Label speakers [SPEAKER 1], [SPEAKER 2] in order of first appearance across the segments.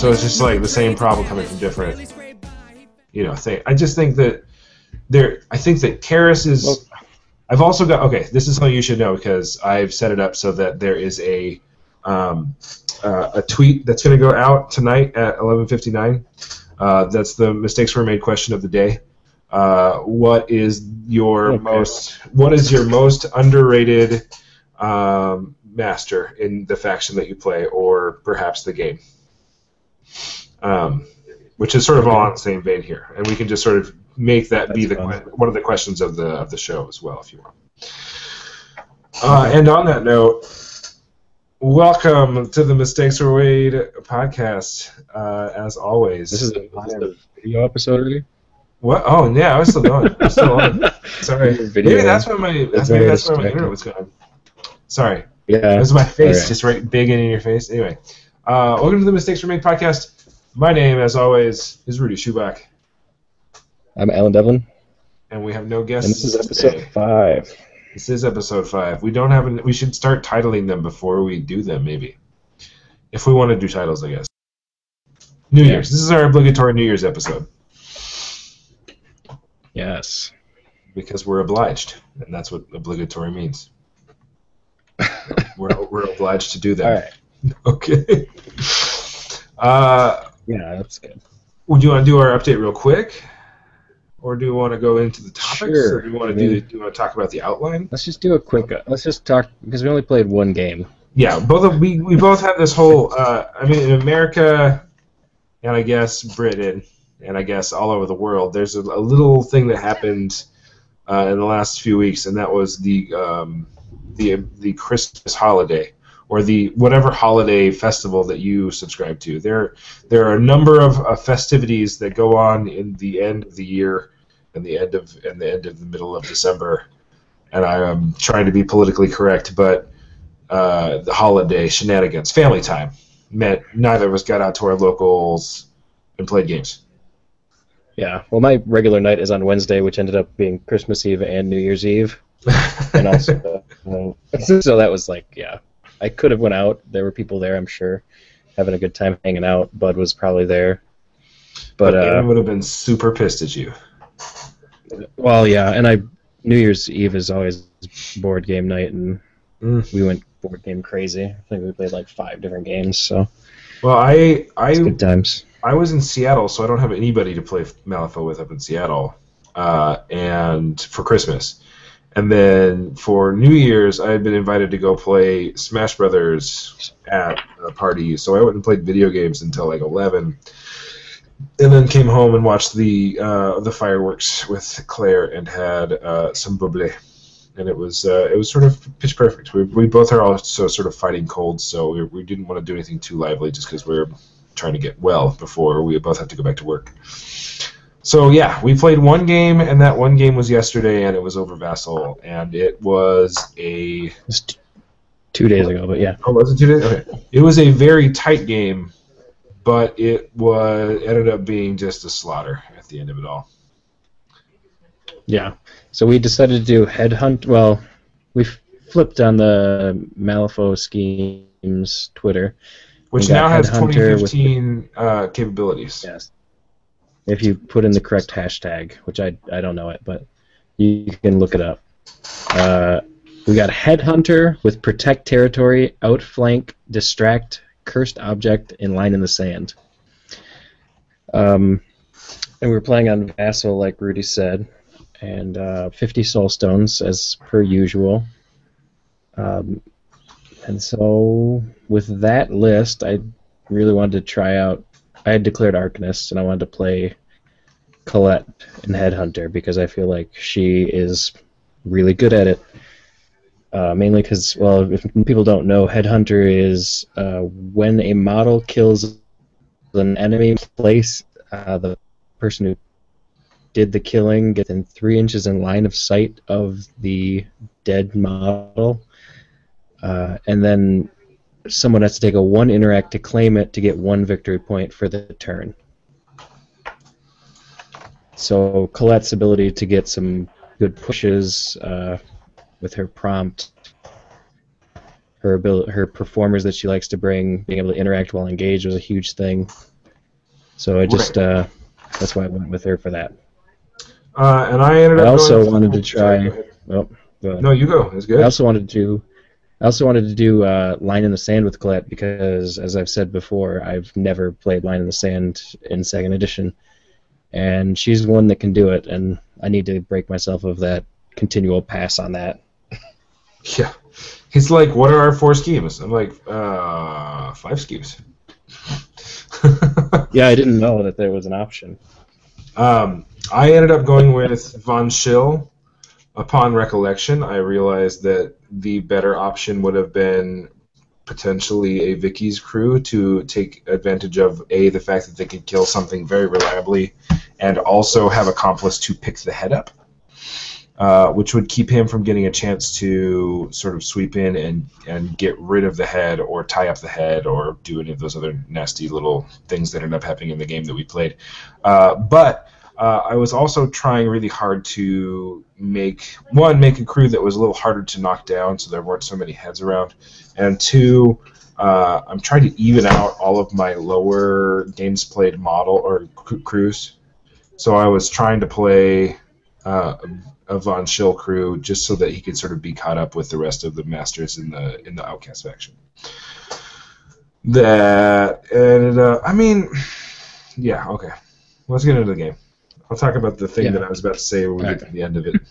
[SPEAKER 1] So it's just like the same problem coming from different, you know, thing. I just think that there. I think that Kaeris is. I've also got okay. This is something you should know because I've set it up so that there is a um, uh, a tweet that's going to go out tonight at 11:59. Uh, that's the mistakes were made question of the day. Uh, what is your
[SPEAKER 2] Okay.
[SPEAKER 1] most what is your most underrated um, master in the faction that you play, or perhaps the game? Um, which is sort of all on the same vein here, and we can just sort of make that be the
[SPEAKER 2] fun.
[SPEAKER 1] one of the questions of the of the show as well, if you want. Uh, and on that note, welcome to the Mistakes Were Made podcast. Uh, as always,
[SPEAKER 2] This is a, this is a video episode already.
[SPEAKER 1] what? Oh yeah, I was still going. I'm still on. Sorry,
[SPEAKER 2] Video.
[SPEAKER 1] maybe that's why my that's,
[SPEAKER 2] That's
[SPEAKER 1] maybe that's why my internet was going. Sorry,
[SPEAKER 2] Yeah.
[SPEAKER 1] it was my face
[SPEAKER 2] Alright.
[SPEAKER 1] just right big in your face. Anyway, uh, welcome to the Mistakes Were Made podcast. My name, as always, is Rudy Schubach,
[SPEAKER 2] I'm Alan Devlin,
[SPEAKER 1] and we have no guests.
[SPEAKER 2] and this is episode
[SPEAKER 1] today.
[SPEAKER 2] five.
[SPEAKER 1] This is episode five. We don't have. An, we should start titling them before we do them, maybe. If we want to do titles, I guess. New
[SPEAKER 2] Yeah.
[SPEAKER 1] Year's. This is our obligatory New Year's episode
[SPEAKER 2] Yes.
[SPEAKER 1] because we're obliged, and that's what obligatory means. we're, we're obliged to do that.
[SPEAKER 2] All right.
[SPEAKER 1] Okay. Uh,
[SPEAKER 2] Yeah, that's good.
[SPEAKER 1] would you want to do our update real quick, or do you want to go into the topics,
[SPEAKER 2] Sure.
[SPEAKER 1] or do you want
[SPEAKER 2] I
[SPEAKER 1] to do?
[SPEAKER 2] mean-
[SPEAKER 1] Do you want to talk about the outline?
[SPEAKER 2] Let's just do a quick. Uh, let's just talk because we only played one game.
[SPEAKER 1] yeah, both of we we both have this whole. Uh, I mean, in America, and I guess Britain, and I guess all over the world, there's a, a little thing that happened uh, in the last few weeks, and that was the um, the the Christmas holiday or the whatever holiday festival that you subscribe to. There there are a number of uh, festivities that go on in the end of the year and the end of and the end of the middle of December. And I am trying to be politically correct, but uh, the holiday shenanigans, family time, meant neither of us got out to our locals and played games.
[SPEAKER 2] Yeah. Well, my regular night is on Wednesday, which ended up being Christmas Eve and New Year's Eve, and also. uh, so that was like, yeah. I could have went out. There were people there, I'm sure, having a good time hanging out. Bud was probably there. But
[SPEAKER 1] But
[SPEAKER 2] uh,
[SPEAKER 1] would have been super pissed at you.
[SPEAKER 2] Well, yeah, and I New Year's Eve is always board game night, and
[SPEAKER 1] Mm.
[SPEAKER 2] we went board game crazy. I think we played like five different games, so
[SPEAKER 1] Well, I I
[SPEAKER 2] good times.
[SPEAKER 1] I was in Seattle, so I don't have anybody to play Malifaux with up in Seattle, uh, and for Christmas, and then for New Year's, I had been invited to go play Smash Brothers at a party, so I went and played video games until like eleven, and then came home and watched the uh, the fireworks with Claire and had uh, some bubbly. And it was uh, it was sort of pitch perfect. We, we both are also sort of fighting colds, so we, we didn't want to do anything too lively, just because we are trying to get well before we both have to go back to work. So yeah, we played one game, and that one game was yesterday, and it was over Vassal, and it was a
[SPEAKER 2] It's t- two days ago, but yeah,
[SPEAKER 1] oh was it two days? Okay, it was a very tight game, but it was ended up being just a slaughter at the end of it all.
[SPEAKER 2] yeah. So we decided to do headhunt. Well, we flipped on the Malifaux schemes Twitter.
[SPEAKER 1] Which now has
[SPEAKER 2] Headhunter with
[SPEAKER 1] 2015 uh, capabilities.
[SPEAKER 2] Yes. If you put in the correct hashtag, which I I don't know it, but you can look it up. Uh, we got Headhunter with Protect Territory, Outflank, Distract, Cursed Object, and Line in the Sand. Um, and we were playing on Vassal, like Rudy said, and uh, 50 Soul Stones as per usual. Um, and so, with that list, I really wanted to try out. I had declared Arcanist, and I wanted to play Colette in Headhunter because I feel like she is really good at it. Uh, mainly because, well, if people don't know, Headhunter is uh, when a model kills an enemy place, uh, the person who did the killing gets in three inches in line of sight of the dead model, uh, and then someone has to take a one interact to claim it to get one victory point for the turn. So Colette's ability to get some good pushes uh, with her prompt, her ability, her performers that she likes to bring, being able to interact while engaged was a huge thing. So I just uh, that's why I went with her for that.
[SPEAKER 1] Uh, and I ended
[SPEAKER 2] I
[SPEAKER 1] up.
[SPEAKER 2] also
[SPEAKER 1] going
[SPEAKER 2] wanted to try- Oh.
[SPEAKER 1] No, you go. It's good.
[SPEAKER 2] I also wanted to. I also wanted to do uh, Line in the Sand with Colette because, as I've said before, I've never played Line in the Sand in Second Edition, and she's the one that can do it, and I need to break myself of that continual pass on that.
[SPEAKER 1] Yeah. He's like, what are our four schemes? I'm like, uh, five schemes.
[SPEAKER 2] Yeah, I didn't know that there was an option.
[SPEAKER 1] um, I ended up going with Von Schill. Upon recollection, I realized that the better option would have been potentially a Vicky's crew to take advantage of a the fact that they could kill something very reliably, and also have accomplice to pick the head up, uh, which would keep him from getting a chance to sort of sweep in and and get rid of the head or tie up the head or do any of those other nasty little things that end up happening in the game that we played. Uh, but uh, I was also trying really hard to make one make a crew that was a little harder to knock down, so there weren't so many heads around, and two, uh, I'm trying to even out all of my lower games played model or crews. So I was trying to play uh, a Von Schill crew just so that he could sort of be caught up with the rest of the masters in the in the Outcast faction. That and I mean, yeah, okay. Let's get into the game. I'll talk about the thing
[SPEAKER 2] Yeah.
[SPEAKER 1] that I was about to say when we get to the end of it.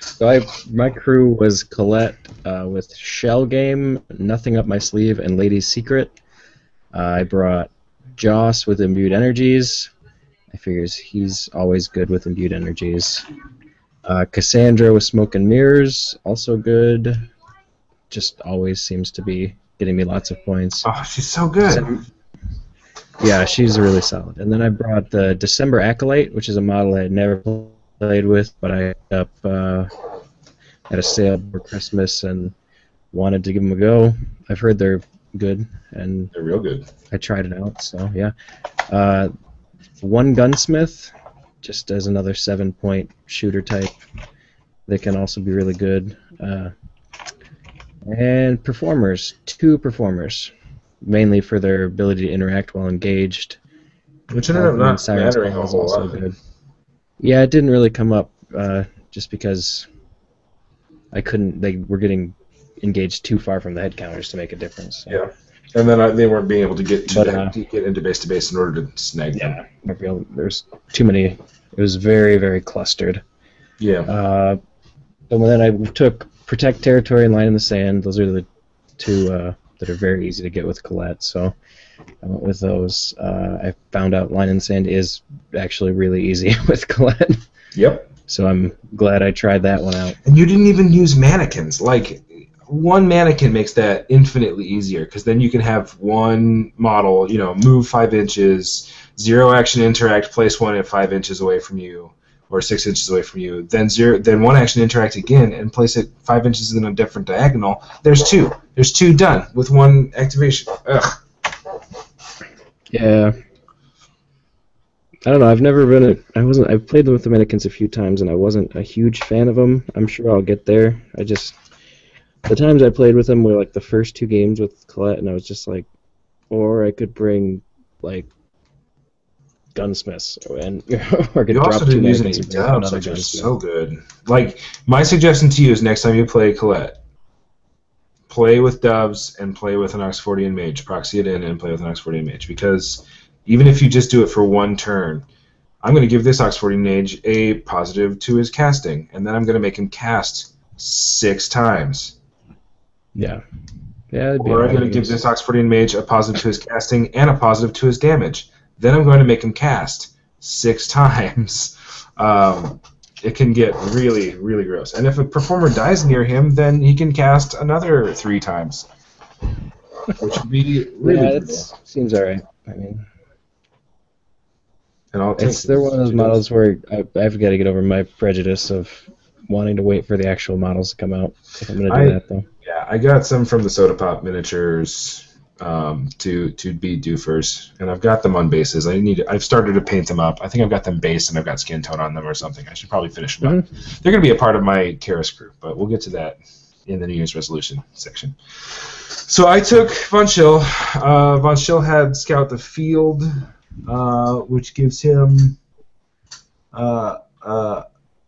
[SPEAKER 2] So I, my crew was Colette uh, with Shell Game, Nothing Up My Sleeve, and Lady's Secret. Uh, I brought Joss with Imbued Energies. I figures he's always good with Imbued Energies. Uh, Cassandra with Smoke and Mirrors, also good. Just always seems to be getting me lots of points.
[SPEAKER 1] Oh, she's so good.
[SPEAKER 2] Yeah, she's really solid. And then I brought the December Acolyte, which is a model I had never played with, but I ended up uh, at a sale for Christmas and wanted to give them a go. I've heard they're good, and
[SPEAKER 1] They're real good.
[SPEAKER 2] I tried it out. So yeah, uh, one gunsmith, just as another seven-point shooter type. They can also be really good. Uh, and performers, two performers, mainly for their ability to interact while engaged.
[SPEAKER 1] Which ended up not mattering a whole lot.
[SPEAKER 2] good. Yeah, it didn't really come up uh, just because I couldn't. They were getting engaged too far from the head counters to make a difference. so.
[SPEAKER 1] Yeah. And then I, they weren't being able to get to
[SPEAKER 2] But, uh,
[SPEAKER 1] get into base to base in order to snag them.
[SPEAKER 2] I feel there's too many. It was very, very clustered.
[SPEAKER 1] Yeah.
[SPEAKER 2] Uh, and then I took protect territory and line in the sand. Those are the two uh, that are very easy to get with Colette. So I went with those. Uh, I found out line in the sand is actually really easy with Colette.
[SPEAKER 1] Yep.
[SPEAKER 2] So I'm glad I tried that one out.
[SPEAKER 1] And you didn't even use mannequins. Like one mannequin makes that infinitely easier because then you can have one model, you know, move five inches, zero action interact, place one at five inches away from you or six inches away from you. Then zero, then one action interact again and place it five inches in a different diagonal. There's two. There's two done with one activation. Ugh.
[SPEAKER 2] Yeah. I don't know. I've never been a. I wasn't. I've played them with the mannequins a few times, and I wasn't a huge fan of them. I'm sure I'll get there. I just the times I played with them were like the first two games with Colette, and I was just like, or I could bring like gunsmiths and or could
[SPEAKER 1] You
[SPEAKER 2] drop
[SPEAKER 1] also didn't use any dubs, which are so good. Like my suggestion to you is next time you play Colette, play with dubs and play with an Oxfordian mage. Proxy it in and play with an Oxfordian mage because even if you just do it for one turn, I'm going to give this Oxfordian mage a positive to his casting, and then I'm going to make him cast six times.
[SPEAKER 2] Yeah. Yeah.
[SPEAKER 1] Or I'm going to give this Oxfordian mage a positive to his casting and a positive to his damage. Then I'm going to make him cast six times. Um, it can get really, really gross. And if a performer dies near him, then he can cast another three times, which would be really
[SPEAKER 2] yeah, that seems alright. I mean,
[SPEAKER 1] And I'll take
[SPEAKER 2] It's they're one of those models where I, I've got to get over my prejudice of wanting to wait for the actual models to come out. If I'm gonna do
[SPEAKER 1] I-
[SPEAKER 2] that though.
[SPEAKER 1] Yeah, I got some from the Soda Pop miniatures, um, to to be doofers, and I've got them on bases. I need. I've started to paint them up. I think I've got them based, and I've got skin tone on them or something. I should probably finish them up. They're going to be a part of my Kaeris crew, but we'll get to that in the New Year's resolution section. So I took Von Schill. Uh, Von Schill had Scout the Field, uh, which gives him uh, uh,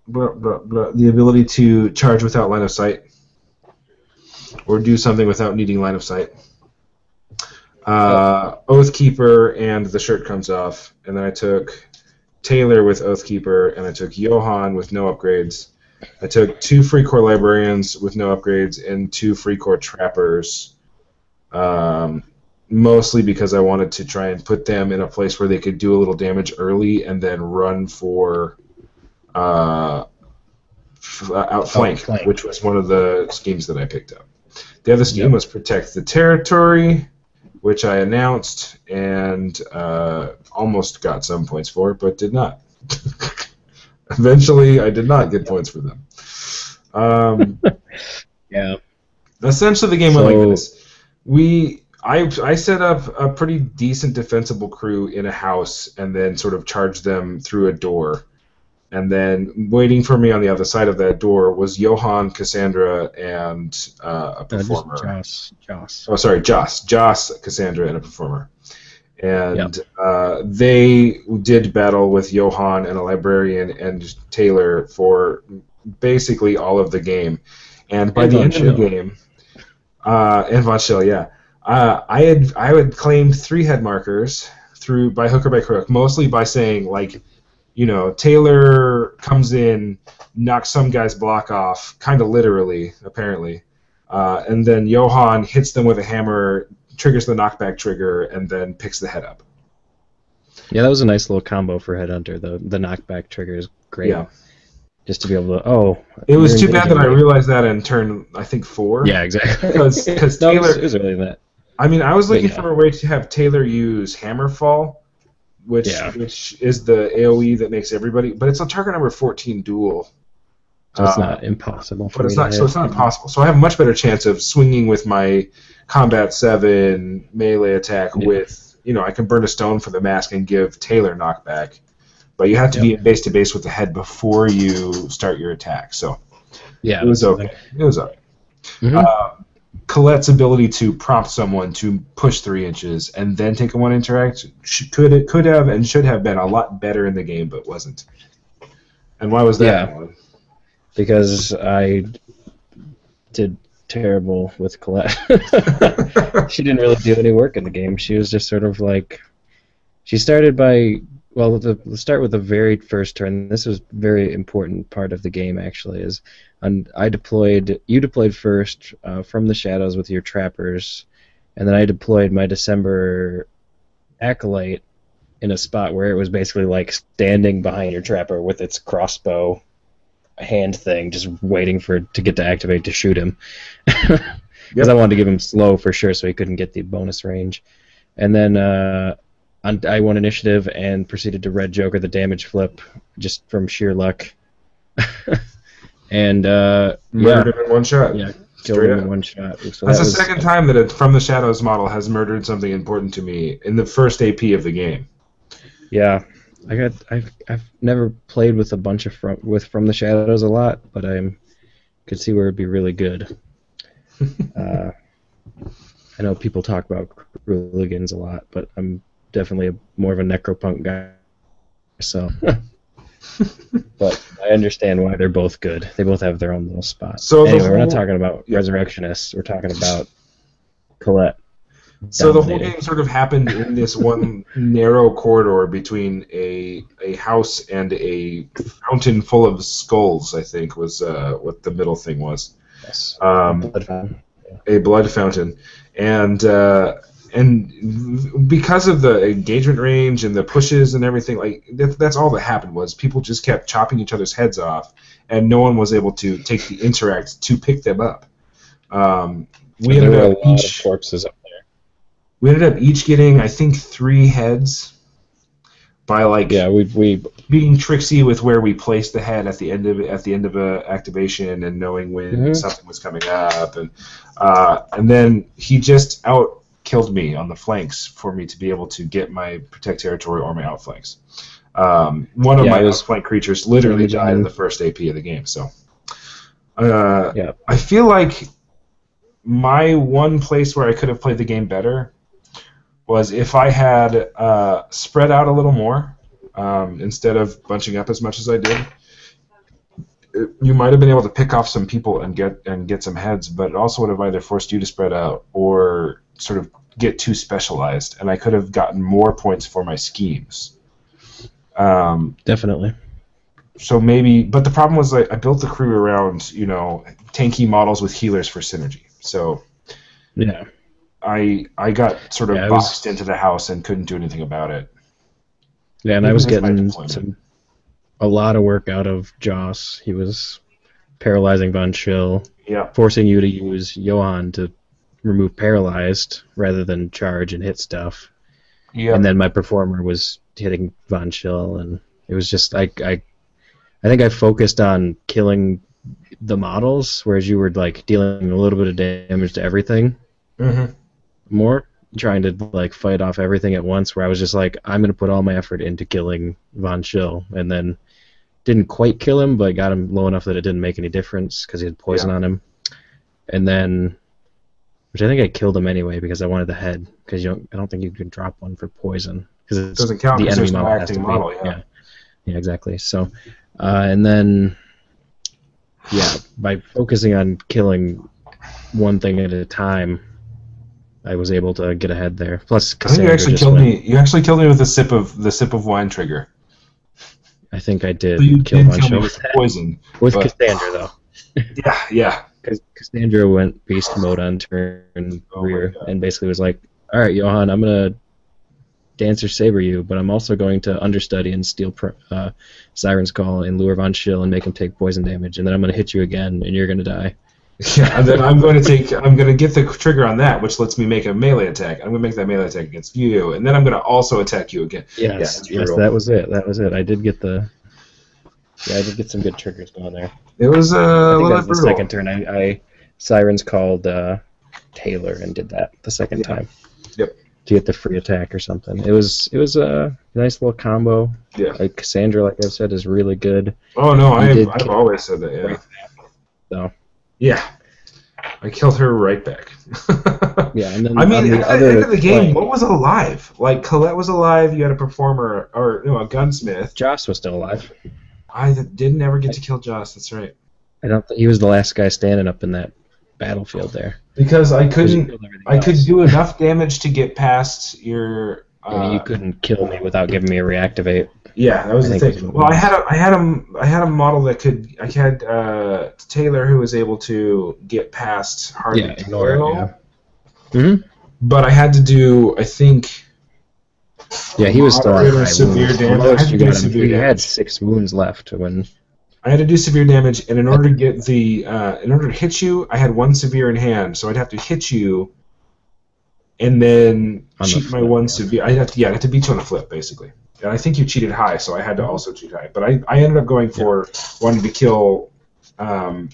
[SPEAKER 1] blah, blah, blah, the ability to charge without line of sight, or do something without needing line of sight. Uh, Oathkeeper and the shirt comes off, and then I took Taelor with Oathkeeper, and I took Johan with no upgrades. I took two Freikorps librarians with no upgrades and two Freikorps trappers, um, mostly because I wanted to try and put them in a place where they could do a little damage early and then run for uh, f- outflank,
[SPEAKER 2] Outflank.
[SPEAKER 1] which was one of the schemes that I picked up. The other scheme
[SPEAKER 2] Yep.
[SPEAKER 1] was protect the territory, which I announced and uh, almost got some points for, but did not. Eventually, I did not get points for them. Um,
[SPEAKER 2] Yeah.
[SPEAKER 1] essentially, the game went
[SPEAKER 2] So-
[SPEAKER 1] like this: we, I, I set up a pretty decent defensible crew in a house, and then sort of charged them through a door. And then waiting for me on the other side of that door was Johan, Cassandra, and uh, a
[SPEAKER 2] Uh,
[SPEAKER 1] performer.
[SPEAKER 2] Joss. Joss.
[SPEAKER 1] Oh, sorry, Joss, Joss, Cassandra, and a performer. And uh, they did battle with Johan and a librarian and Taelor for basically all of the game. And by
[SPEAKER 2] And
[SPEAKER 1] the end of the game, uh, and Von Schill, yeah, uh, I had I would claim three head markers through by hook or by crook, mostly by saying like, you know, Taelor comes in, knocks some guy's block off, kind of literally, apparently. Uh, and then Johan hits them with a hammer, triggers the knockback trigger, and then picks the head up.
[SPEAKER 2] Yeah, that was a nice little combo for Headhunter. The the knockback trigger is great.
[SPEAKER 1] Yeah.
[SPEAKER 2] Just to be able to. Oh.
[SPEAKER 1] It was too bad that I realized that in turn, I think four.
[SPEAKER 2] Yeah, exactly.
[SPEAKER 1] 'cause
[SPEAKER 2] No, it was-
[SPEAKER 1] Taelor-
[SPEAKER 2] it was really that.
[SPEAKER 1] I mean, I was looking
[SPEAKER 2] Yeah.
[SPEAKER 1] for a way to have Taelor use Hammerfall, which
[SPEAKER 2] Yeah.
[SPEAKER 1] which is the AOE that makes everybody, but it's on target number 14 dual.
[SPEAKER 2] So it's
[SPEAKER 1] Uh,
[SPEAKER 2] not impossible. For
[SPEAKER 1] but it's
[SPEAKER 2] me
[SPEAKER 1] not so it's not impossible. So I have a much better chance of swinging with my combat seven melee attack
[SPEAKER 2] Yeah.
[SPEAKER 1] with you know I can burn a stone for the mask and give Taelor knockback, but you have to be base to base with the head before you start your attack. So
[SPEAKER 2] Yeah.
[SPEAKER 1] it was okay. It was okay.
[SPEAKER 2] Mhm.
[SPEAKER 1] Uh, Colette's ability to prompt someone to push three inches and then take a one interact could it could have and should have been a lot better in the game, but wasn't. And why was that?
[SPEAKER 2] Yeah. Because I did terrible with Colette. she didn't really do any work in the game. She was just sort of like she started by well, the, let's start with the very first turn. This was a very important part of the game actually. Is and I deployed you deployed first uh, from the shadows with your trappers, and then I deployed my December acolyte in a spot where it was basically like standing behind your trapper with its crossbow hand thing, just waiting for it to get to activate to shoot him. Because
[SPEAKER 1] Yep.
[SPEAKER 2] I wanted to give him slow for sure, so he couldn't get the bonus range. And then uh, on, I won initiative and proceeded to red Joker the damage flip just from sheer luck. and uh, yeah,
[SPEAKER 1] him in one shot.
[SPEAKER 2] yeah, killed
[SPEAKER 1] Straight
[SPEAKER 2] him
[SPEAKER 1] up.
[SPEAKER 2] in one shot. So
[SPEAKER 1] That's
[SPEAKER 2] that
[SPEAKER 1] the
[SPEAKER 2] was-
[SPEAKER 1] second time that a From the Shadows model has murdered something important to me in the first AP of the game.
[SPEAKER 2] Yeah, I got. I've I've never played with a bunch of from with From the Shadows a lot, but I'm could see where it'd be really good. uh, I know people talk about Hooligans a lot, but I'm definitely a, more of a Necropunk guy. So, but I understand why they're both good. They both have their own little spot.
[SPEAKER 1] So
[SPEAKER 2] anyway, we're not talking about
[SPEAKER 1] Yeah.
[SPEAKER 2] Resurrectionists. We're talking about Colette.
[SPEAKER 1] So the whole game sort of happened in this one narrow corridor between a a house and a fountain full of skulls. I think was uh, what the middle thing was.
[SPEAKER 2] Yes.
[SPEAKER 1] Um,
[SPEAKER 2] Blood Fountain.
[SPEAKER 1] a blood fountain, and uh, and because of the engagement range and the pushes and everything, like that, that's all that happened was people just kept chopping each other's heads off, and no one was able to take the interact to pick them up. Um, we ended up each
[SPEAKER 2] corpses up there.
[SPEAKER 1] we ended up each getting I think three heads by like
[SPEAKER 2] Yeah, we we
[SPEAKER 1] being tricksy with where we placed the head at the end of at the end of a activation and knowing when
[SPEAKER 2] Mhm.
[SPEAKER 1] something was coming up and uh, and then he just out killed me on the flanks for me to be able to get my protect territory or my outflanks. Um, one of
[SPEAKER 2] Yeah,
[SPEAKER 1] my
[SPEAKER 2] was-
[SPEAKER 1] outflank creatures literally died in the first AP of the game. So, uh,
[SPEAKER 2] Yeah.
[SPEAKER 1] I feel like my one place where I could have played the game better was if I had uh, spread out a little more um, instead of bunching up as much as I did. You might have been able to pick off some people and get and get some heads, but it also would have either forced you to spread out or sort of get too specialized, and I could have gotten more points for my schemes. Um,
[SPEAKER 2] Definitely.
[SPEAKER 1] so maybe, but the problem was I, I built the crew around you know tanky models with healers for synergy. So
[SPEAKER 2] Yeah.
[SPEAKER 1] I I got sort of
[SPEAKER 2] Yeah, it was-
[SPEAKER 1] boxed into the house and couldn't do anything about it.
[SPEAKER 2] Yeah, and I was getting some a lot of work out of Joss. He was paralyzing Von Schill,
[SPEAKER 1] Yeah,
[SPEAKER 2] forcing you to use Johan to remove paralyzed rather than charge and hit stuff.
[SPEAKER 1] yeah,
[SPEAKER 2] And then my performer was hitting Von Schill, and it was just I I I think I focused on killing the models, whereas you were like dealing a little bit of damage to everything
[SPEAKER 1] hmm
[SPEAKER 2] more, trying to like fight off everything at once. Where I was just like, I'm gonna put all my effort into killing Von Schill, and then didn't quite kill him, but got him low enough that it didn't make any difference because he had poison
[SPEAKER 1] Yeah.
[SPEAKER 2] on him. And then, which I think I killed him anyway because I wanted the head because you don't, I don't think you can drop one for poison because it
[SPEAKER 1] Doesn't count
[SPEAKER 2] The enemy model has
[SPEAKER 1] acting
[SPEAKER 2] to be-
[SPEAKER 1] model, yeah.
[SPEAKER 2] yeah, yeah, exactly. So, uh, and then, yeah, by focusing on killing one thing at a time, I was able to get ahead there. Plus,
[SPEAKER 1] I think you actually killed
[SPEAKER 2] went-
[SPEAKER 1] me. You actually killed me with the sip of the sip of wine trigger.
[SPEAKER 2] I think I did
[SPEAKER 1] So you
[SPEAKER 2] kill
[SPEAKER 1] did me with poison.
[SPEAKER 2] with
[SPEAKER 1] but-
[SPEAKER 2] Cassandra though.
[SPEAKER 1] Yeah, yeah.
[SPEAKER 2] Because Cassandra went beast mode on turn
[SPEAKER 1] Oh
[SPEAKER 2] rear and basically was like, "All right, Johan, I'm gonna dancer saber you, but I'm also going to understudy and steal uh, Siren's Call and lure Von Schill and make him take poison damage, and then I'm gonna hit you again, and you're gonna die."
[SPEAKER 1] Yeah, and then I'm going to take. I'm going to get the trigger on that, which lets me make a melee attack. I'm going to make that melee attack against you, and then I'm going to also attack you again.
[SPEAKER 2] Yes,
[SPEAKER 1] it's
[SPEAKER 2] yes, that was it. That was it. I did get the. Yeah, I did get some good triggers going there.
[SPEAKER 1] It was uh,
[SPEAKER 2] I
[SPEAKER 1] a
[SPEAKER 2] think
[SPEAKER 1] little
[SPEAKER 2] that was the second turn. I, I Sirens called uh, Taelor and did that the second
[SPEAKER 1] Yeah.
[SPEAKER 2] time.
[SPEAKER 1] Yep.
[SPEAKER 2] To get the free attack or something. It was it was a nice little combo.
[SPEAKER 1] Yeah.
[SPEAKER 2] Like Cassandra, like I've said, is really good.
[SPEAKER 1] Oh no, I've, I've always said that. Yeah.
[SPEAKER 2] Right. So
[SPEAKER 1] Yeah. I killed her right back.
[SPEAKER 2] yeah, and then
[SPEAKER 1] I mean,
[SPEAKER 2] the
[SPEAKER 1] at the end of the game,
[SPEAKER 2] flank,
[SPEAKER 1] what was alive? Like Colette was alive. You had a performer or no, a gunsmith.
[SPEAKER 2] Joss was still alive.
[SPEAKER 1] I didn't ever get to kill Joss. That's right.
[SPEAKER 2] I don't. Th- he was the last guy standing up in that battlefield there.
[SPEAKER 1] Because I couldn't. I could do enough damage to get past your. Uh,
[SPEAKER 2] I mean, you couldn't kill me without giving me a reactivate.
[SPEAKER 1] Yeah, that was
[SPEAKER 2] I
[SPEAKER 1] the thing. Well, I had a, I had a, I had a model that could. I had uh, Taelor who was able to get past hard
[SPEAKER 2] Yeah, ignore it, yeah. Mhm.
[SPEAKER 1] But I had to do. I think.
[SPEAKER 2] Yeah, he was still on high
[SPEAKER 1] severe
[SPEAKER 2] wounds.
[SPEAKER 1] damage. I had to do
[SPEAKER 2] got him-
[SPEAKER 1] severe
[SPEAKER 2] he had
[SPEAKER 1] damage.
[SPEAKER 2] six wounds left when.
[SPEAKER 1] I had to do severe damage, and in order to get the, uh, in order to hit you, I had one severe in hand, so I'd have to hit you, and then
[SPEAKER 2] On the
[SPEAKER 1] cheat my one
[SPEAKER 2] yeah.
[SPEAKER 1] severe. I have to, yeah, I had to beat you on the flip, basically. And I think you cheated high, so I had to also cheat high. But I, I ended up going for wanting to kill, um,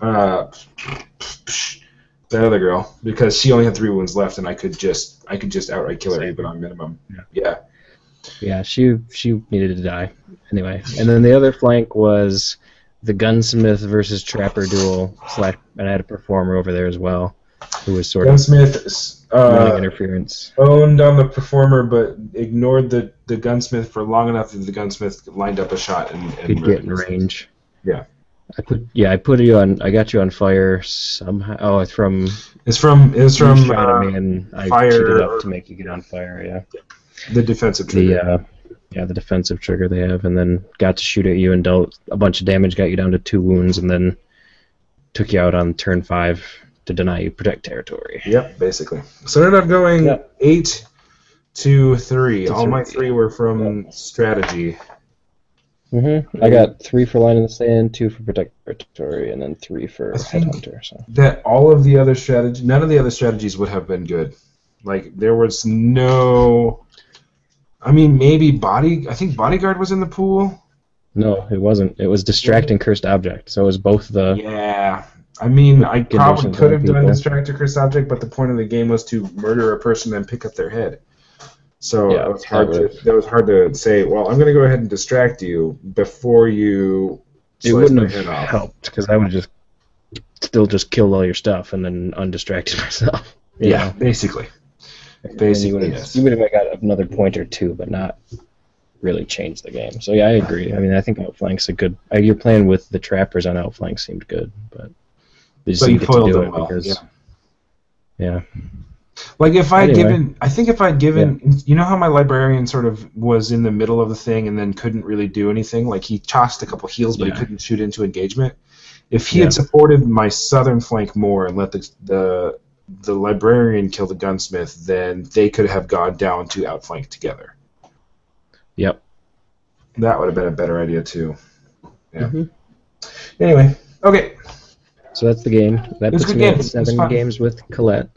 [SPEAKER 1] uh, that other girl because she only had three wounds left, and I could just, I could just outright kill her
[SPEAKER 2] Save
[SPEAKER 1] even on minimum.
[SPEAKER 2] Yeah.
[SPEAKER 1] yeah.
[SPEAKER 2] Yeah, she she needed to die anyway. And then the other flank was the gunsmith versus trapper duel slash, and I had a performer over there as well, who was sort of
[SPEAKER 1] Gunsmith uh,
[SPEAKER 2] interference.
[SPEAKER 1] owned on the performer, but ignored the, the gunsmith for long enough that the gunsmith lined up a shot and, and
[SPEAKER 2] Could get in range.
[SPEAKER 1] Yeah.
[SPEAKER 2] I put yeah, I put you on. I got you on fire somehow. Oh, it's from
[SPEAKER 1] It's from it's from
[SPEAKER 2] shot
[SPEAKER 1] uh,
[SPEAKER 2] me and I
[SPEAKER 1] fire-
[SPEAKER 2] cheated up to make you get on fire. Yeah.
[SPEAKER 1] the defensive trigger.
[SPEAKER 2] the uh, yeah the defensive trigger they have, and then got to shoot at you and dealt a bunch of damage, got you down to two wounds, and then took you out on turn five to deny you protect territory.
[SPEAKER 1] Yep, basically. So I ended up going
[SPEAKER 2] Yep.
[SPEAKER 1] eight to three.
[SPEAKER 2] To
[SPEAKER 1] All my
[SPEAKER 2] three.
[SPEAKER 1] three were from strategy.
[SPEAKER 2] hmm I got three for line in the sand, two for protect territory, and then three for headhunter. So
[SPEAKER 1] That all of the other strategy, none of the other strategies would have been good. Like there was no. I mean, maybe body. I think bodyguard was in the pool.
[SPEAKER 2] no, it wasn't. It was distracting cursed object. So it was both the
[SPEAKER 1] Yeah, I mean, I probably could have
[SPEAKER 2] on
[SPEAKER 1] done distract a cursed object, but the point of the game was to murder a person and pick up their head. So
[SPEAKER 2] Yeah,
[SPEAKER 1] it was hard
[SPEAKER 2] that
[SPEAKER 1] to, that was hard to say. Well, I'm going to go ahead and distract you before you.
[SPEAKER 2] It wouldn't have
[SPEAKER 1] off.
[SPEAKER 2] helped because I would have just still just killed all your stuff and then undistracted myself.
[SPEAKER 1] Yeah,
[SPEAKER 2] know?
[SPEAKER 1] basically. Basically,
[SPEAKER 2] you would have
[SPEAKER 1] yes.
[SPEAKER 2] you would have got another point or two, but not really changed the game. So yeah, I agree. I mean, I think Outflank's a good. Uh, your you're playing with the trappers on Outflank seemed good, but they just
[SPEAKER 1] But you
[SPEAKER 2] didn't get to
[SPEAKER 1] foiled
[SPEAKER 2] do
[SPEAKER 1] them
[SPEAKER 2] it
[SPEAKER 1] well.
[SPEAKER 2] because
[SPEAKER 1] yeah.
[SPEAKER 2] yeah.
[SPEAKER 1] Like if I'd
[SPEAKER 2] Anyway.
[SPEAKER 1] given, I think if I'd given, you know how my librarian sort of was in the middle of the thing and then couldn't really do anything. Like he tossed a couple heals, but
[SPEAKER 2] Yeah.
[SPEAKER 1] he couldn't shoot into engagement. If he
[SPEAKER 2] Yeah.
[SPEAKER 1] had supported my southern flank more and let the the the librarian kill the gunsmith, then they could have gone down to outflank together.
[SPEAKER 2] Yep.
[SPEAKER 1] That would have been a better idea too. Yeah.
[SPEAKER 2] Mhm.
[SPEAKER 1] Anyway, okay,
[SPEAKER 2] So that's the game. That
[SPEAKER 1] It was a
[SPEAKER 2] puts me
[SPEAKER 1] game.
[SPEAKER 2] at seven games with Colette.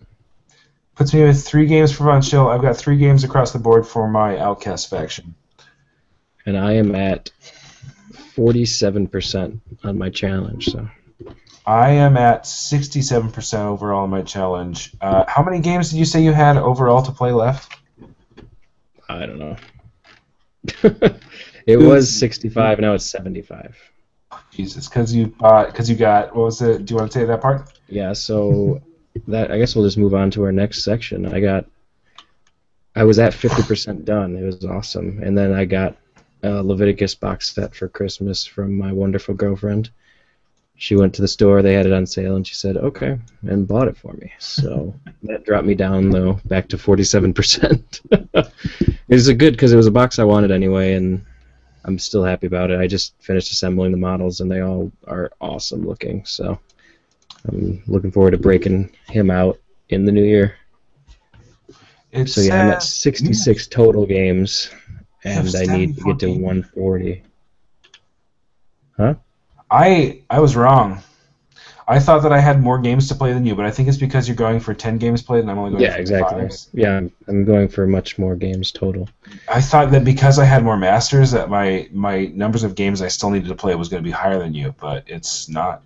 [SPEAKER 1] puts me with three games for Von Schill. I've got three games across the board for my Outcast faction.
[SPEAKER 2] and I am at forty-seven percent on my challenge. So
[SPEAKER 1] I am at 67% overall on my challenge. Uh, how many games did you say you had overall to play left?
[SPEAKER 2] I don't know. it was sixty-five. Now it's
[SPEAKER 1] Jesus, because you because you got, what was it? Do you want to say that part?
[SPEAKER 2] Yeah. So that I guess we'll just move on to our next section. I got. I was at fifty percent done. It was awesome, and then I got a Leviticus box set for Christmas from my wonderful girlfriend. She went to the store, they had it on sale, and she said, "Okay," and bought it for me. So that dropped me down though, back to forty-seven percent. It was good because it was a box I wanted anyway, and I'm still happy about it. I just finished assembling the models, and they all are awesome looking. So I'm looking forward to breaking him out in the new year.
[SPEAKER 1] It
[SPEAKER 2] So yeah, I'm at
[SPEAKER 1] says-
[SPEAKER 2] 66 total games, and I need to get to
[SPEAKER 1] 74
[SPEAKER 2] 140.
[SPEAKER 1] I I was wrong. I thought that I had more games to play than you, but I think it's because you're going for 10 games played and I'm only going
[SPEAKER 2] Yeah,
[SPEAKER 1] for
[SPEAKER 2] exactly.
[SPEAKER 1] five.
[SPEAKER 2] Yeah, I'm, I'm going for much more games total.
[SPEAKER 1] I thought that because I had more masters, that my my numbers of games I still needed to play was going to be higher than you, but it's not.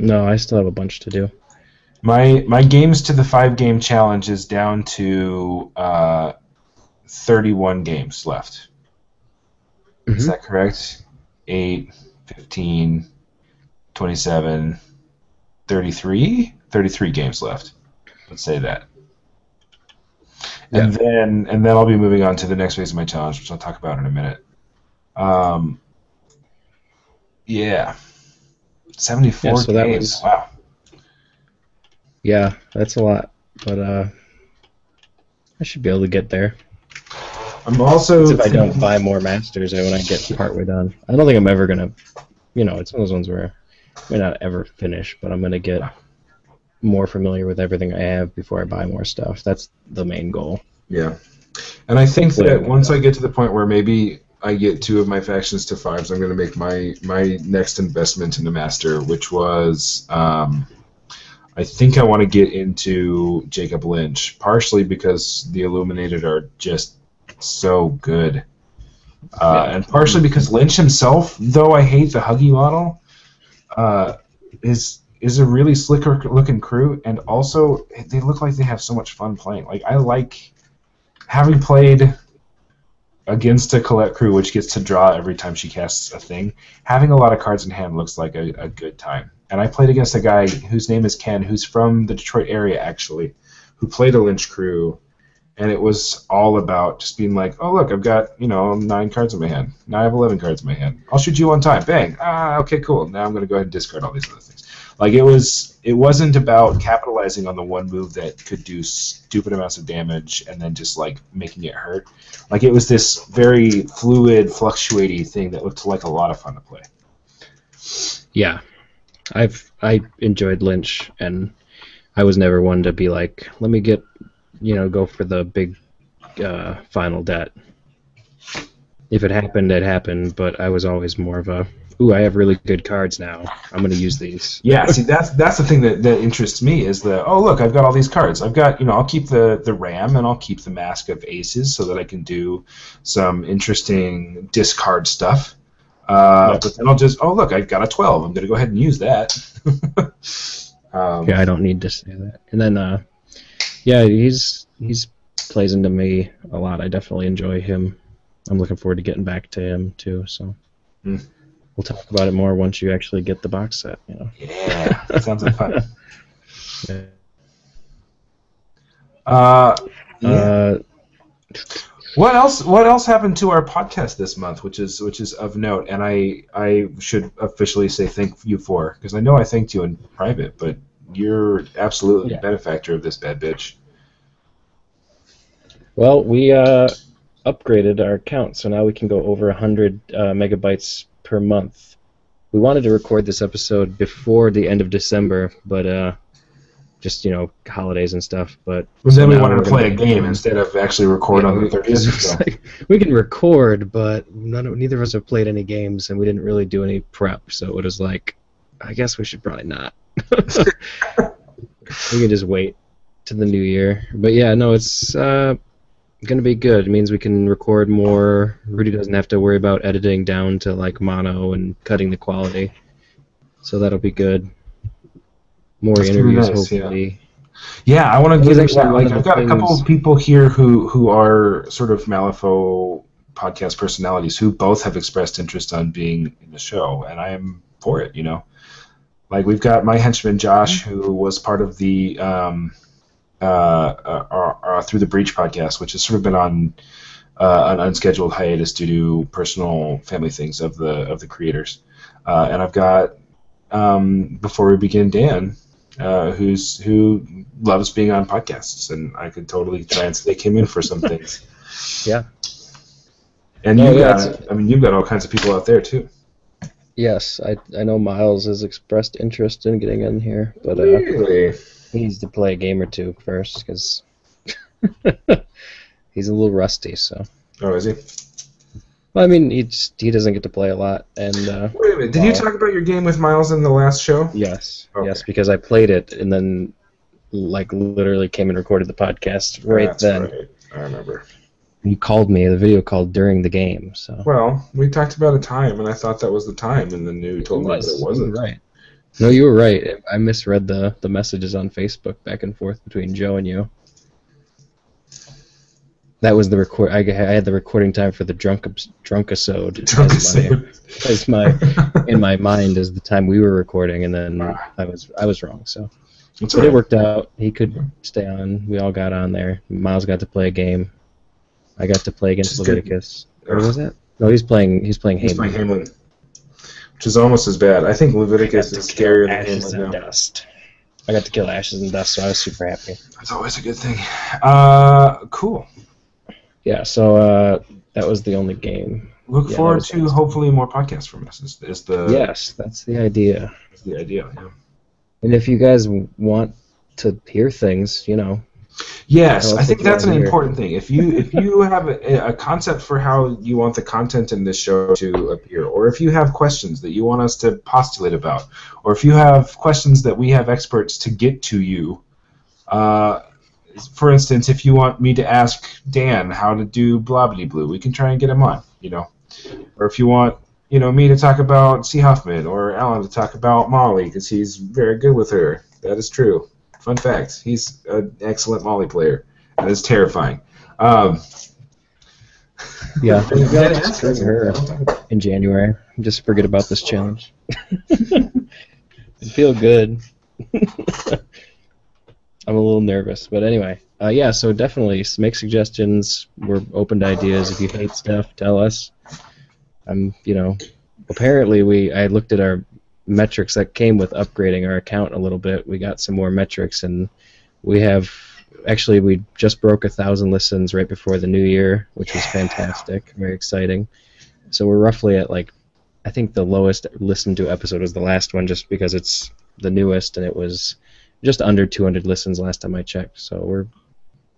[SPEAKER 2] No, I still have a bunch to do.
[SPEAKER 1] My my games to the five game challenge is down to uh, 31 games left. Is
[SPEAKER 2] Mhm.
[SPEAKER 1] that correct? 8, 15, 27, 33? 33 games left. Let's say that. And then and then I'll be moving on to the next phase of my challenge, which I'll talk about in a minute. Um, yeah. 74
[SPEAKER 2] Yeah, so that
[SPEAKER 1] games.
[SPEAKER 2] was-
[SPEAKER 1] Wow.
[SPEAKER 2] Yeah, that's a lot, but uh, I should be able to get there.
[SPEAKER 1] I'm also
[SPEAKER 2] if I don't buy more masters when I get partway done. I don't think I'm ever gonna, you know, it's one of those ones where may not ever finish, but I'm gonna get more familiar with everything I have before I buy more stuff. That's the main goal.
[SPEAKER 1] Yeah, and I think that once I get to the point where maybe I get two of my factions to fives, I'm going to make my my next investment in the master, which was um, I think I want to get into Jacob Lynch, partially because the Illuminated are just so good, uh, and partially because Lynch himself, though I hate the Huggy model, uh, is is a really slicker looking crew, and also they look like they have so much fun playing. Like I like having played against a Colette crew, which gets to draw every time she casts a thing, having a lot of cards in hand looks like a, a good time. And I played against a guy whose name is Ken, who's from the Detroit area actually, who played a Lynch crew, and it was all about just being like, oh look, I've got you know nine cards in my hand. Now I have eleven cards in my hand. I'll shoot you one time. Bang. Ah, okay, cool. Now I'm gonna go ahead and discard all these other things. Like it was, it wasn't about capitalizing on the one move that could do stupid amounts of damage and then just like making it hurt. Like it was this very fluid, fluctuating thing that looked like a lot of fun to play.
[SPEAKER 2] Yeah, I've I enjoyed Lynch, and I was never one to be like, let me get, you know, go for the big uh, final debt. If it happened, it happened, but I was always more of a, ooh, I have really good cards now. I'm going to use these.
[SPEAKER 1] Yeah, see that's that's the thing that, that interests me is the oh look I've got all these cards I've got you know I'll keep the the ram and I'll keep the mask of aces so that I can do some interesting discard stuff. Uh,
[SPEAKER 2] Yeah.
[SPEAKER 1] But then I'll just oh look I've got a twelve I'm gonna go ahead and use that. Um,
[SPEAKER 2] Yeah, I don't need to say that. And then, uh, yeah, he's he's plays into me a lot. I definitely enjoy him. I'm looking forward to getting back to him too. So
[SPEAKER 1] Hmm.
[SPEAKER 2] we'll talk about it more once you actually get the box set. You know.
[SPEAKER 1] Yeah, that sounds like fun.
[SPEAKER 2] Yeah.
[SPEAKER 1] Uh, yeah.
[SPEAKER 2] Uh,
[SPEAKER 1] What else? What else happened to our podcast this month, which is which is of note, and I I should officially say thank you for because I know I thanked you in private, but you're absolutely
[SPEAKER 2] Yeah.
[SPEAKER 1] a benefactor of this bad bitch.
[SPEAKER 2] well, we uh, upgraded our account, so now we can go over 100 uh, megabytes per month. We wanted to record this episode before the end of December, but uh, just you know holidays and stuff. But
[SPEAKER 1] And
[SPEAKER 2] so
[SPEAKER 1] then we wanted to play a game instead of actually record on the
[SPEAKER 2] Yeah,
[SPEAKER 1] thirtieth.
[SPEAKER 2] it's like, we can record, but none of, neither of us have played any games, and we didn't really do any prep. So it was like, I guess we should probably not. we can just wait to the new year. But yeah, no, it's uh, gonna be good. It means we can record more. Rudy doesn't have to worry about editing down to like mono and cutting the quality. So that'll be good. More
[SPEAKER 1] That's
[SPEAKER 2] interviews,
[SPEAKER 1] nice, yeah.
[SPEAKER 2] hopefully.
[SPEAKER 1] Yeah, I want to give
[SPEAKER 2] actually
[SPEAKER 1] that. Like, I've got a couple of people here who who are sort of Malifaux podcast personalities who both have expressed interest on being in the show, and I am for it. You know, like we've got my henchman Josh, who was part of the um, uh, uh, uh, uh, through the Breach podcast, which has sort of been on uh, an unscheduled hiatus due to personal family things of the of the creators, uh, and I've got um, before we begin Dan uh, who's who loves being on podcasts, and I could totally try and stick him in for some things.
[SPEAKER 2] Yeah.
[SPEAKER 1] And you
[SPEAKER 2] yeah,
[SPEAKER 1] got, I mean, you've got all kinds of people out there too.
[SPEAKER 2] Yes, I I know Miles has expressed interest in getting in here, but uh,
[SPEAKER 1] Really?
[SPEAKER 2] he needs to play a game or two first because he's a little rusty. So,
[SPEAKER 1] Oh, is he?
[SPEAKER 2] well, I mean, he just, he doesn't get to play a lot, and uh,
[SPEAKER 1] Wait a minute. Did you talk about your game with Miles in the last show?
[SPEAKER 2] yes,
[SPEAKER 1] Okay.
[SPEAKER 2] yes, because I played it and then like literally came and recorded the podcast right
[SPEAKER 1] That's
[SPEAKER 2] then.
[SPEAKER 1] right. I remember.
[SPEAKER 2] You called me, the video called during the game, so
[SPEAKER 1] Well, we talked about a time, and I thought that was the time, and then you told me that it wasn't.
[SPEAKER 2] were right. No, you were right. I misread the the messages on Facebook back and forth between Joe and you. That was the record. I, I had the recording time for the drunk drunk episode.
[SPEAKER 1] Drunk
[SPEAKER 2] as my, as my in my mind as the time we were recording, and then
[SPEAKER 1] Ah.
[SPEAKER 2] I was I was wrong. So,
[SPEAKER 1] It's
[SPEAKER 2] but
[SPEAKER 1] all
[SPEAKER 2] it worked out. He could stay on. We all got on there. Miles got to play a game. I got to play against
[SPEAKER 1] Which good.
[SPEAKER 2] Leviticus. Or was that? No, he's playing. He's playing
[SPEAKER 1] He's
[SPEAKER 2] Haman.
[SPEAKER 1] playing Hamelin, which is almost as bad. I think Leviticus
[SPEAKER 2] I
[SPEAKER 1] is
[SPEAKER 2] got to kill
[SPEAKER 1] scarier than
[SPEAKER 2] Ashes
[SPEAKER 1] Hamelin
[SPEAKER 2] and
[SPEAKER 1] now.
[SPEAKER 2] Dust. I got to kill Ashes and Dust, so I was super happy.
[SPEAKER 1] That's always a good thing. Uh, cool.
[SPEAKER 2] Yeah, so uh, that was the only game.
[SPEAKER 1] Look
[SPEAKER 2] Yeah,
[SPEAKER 1] forward to
[SPEAKER 2] awesome.
[SPEAKER 1] hopefully more podcasts from us. Is, is the
[SPEAKER 2] yes, that's the idea.
[SPEAKER 1] is the idea? Yeah.
[SPEAKER 2] And if you guys want to hear things, you know,
[SPEAKER 1] Yes, I think that's an
[SPEAKER 2] wanna
[SPEAKER 1] important thing. If you if you have a, a concept for how you want the content in this show to appear, or if you have questions that you want us to postulate about, or if you have questions that we have experts to get to you, uh, for instance, if you want me to ask Dan how to do blah blue, we can try and get him on. You know, or if you want you know me to talk about C. Huffman or Alan to talk about Molly because he's very good with her. That is true. Fun fact: he's an excellent Molly player, and it's terrifying. Um,
[SPEAKER 2] yeah,
[SPEAKER 1] Yeah,
[SPEAKER 2] maybe I'll
[SPEAKER 1] yeah,
[SPEAKER 2] just bring her in January. Just forget about this challenge. I feel good. I'm a little nervous, but anyway, uh, yeah. So definitely make suggestions. We're open to ideas. If you hate stuff, tell us. I'm, you know, apparently we. I looked at our metrics that came with upgrading our account a little bit. We got some more metrics, and we have actually we just broke a thousand listens right before the new year, which was fantastic, very exciting. So we're roughly at like, I think the lowest listened to episode was the last one, just because it's the newest, and it was just under 200 listens last time I checked. So we're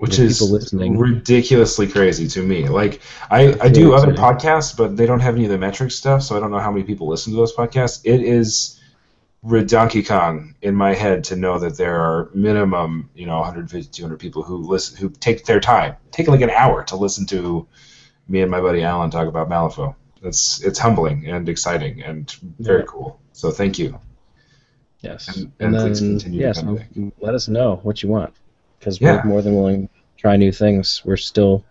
[SPEAKER 1] which is
[SPEAKER 2] listening.
[SPEAKER 1] ridiculously crazy to me. Like I, I do other podcasts, but they don't have any of the metric stuff, so I don't know how many people listen to those podcasts. It is Donkey Kong in my head to know that there are minimum, you know, 150, 200 people who listen, who take their time, take like an hour to listen to me and my buddy Alan talk about Malifaux. It's it's humbling and exciting and very
[SPEAKER 2] Yeah.
[SPEAKER 1] cool. So thank you.
[SPEAKER 2] Yes.
[SPEAKER 1] And-
[SPEAKER 2] And,
[SPEAKER 1] and please
[SPEAKER 2] then,
[SPEAKER 1] continue to come
[SPEAKER 2] so let us know what you want. Because
[SPEAKER 1] Yeah.
[SPEAKER 2] we're more than willing try new things. We're still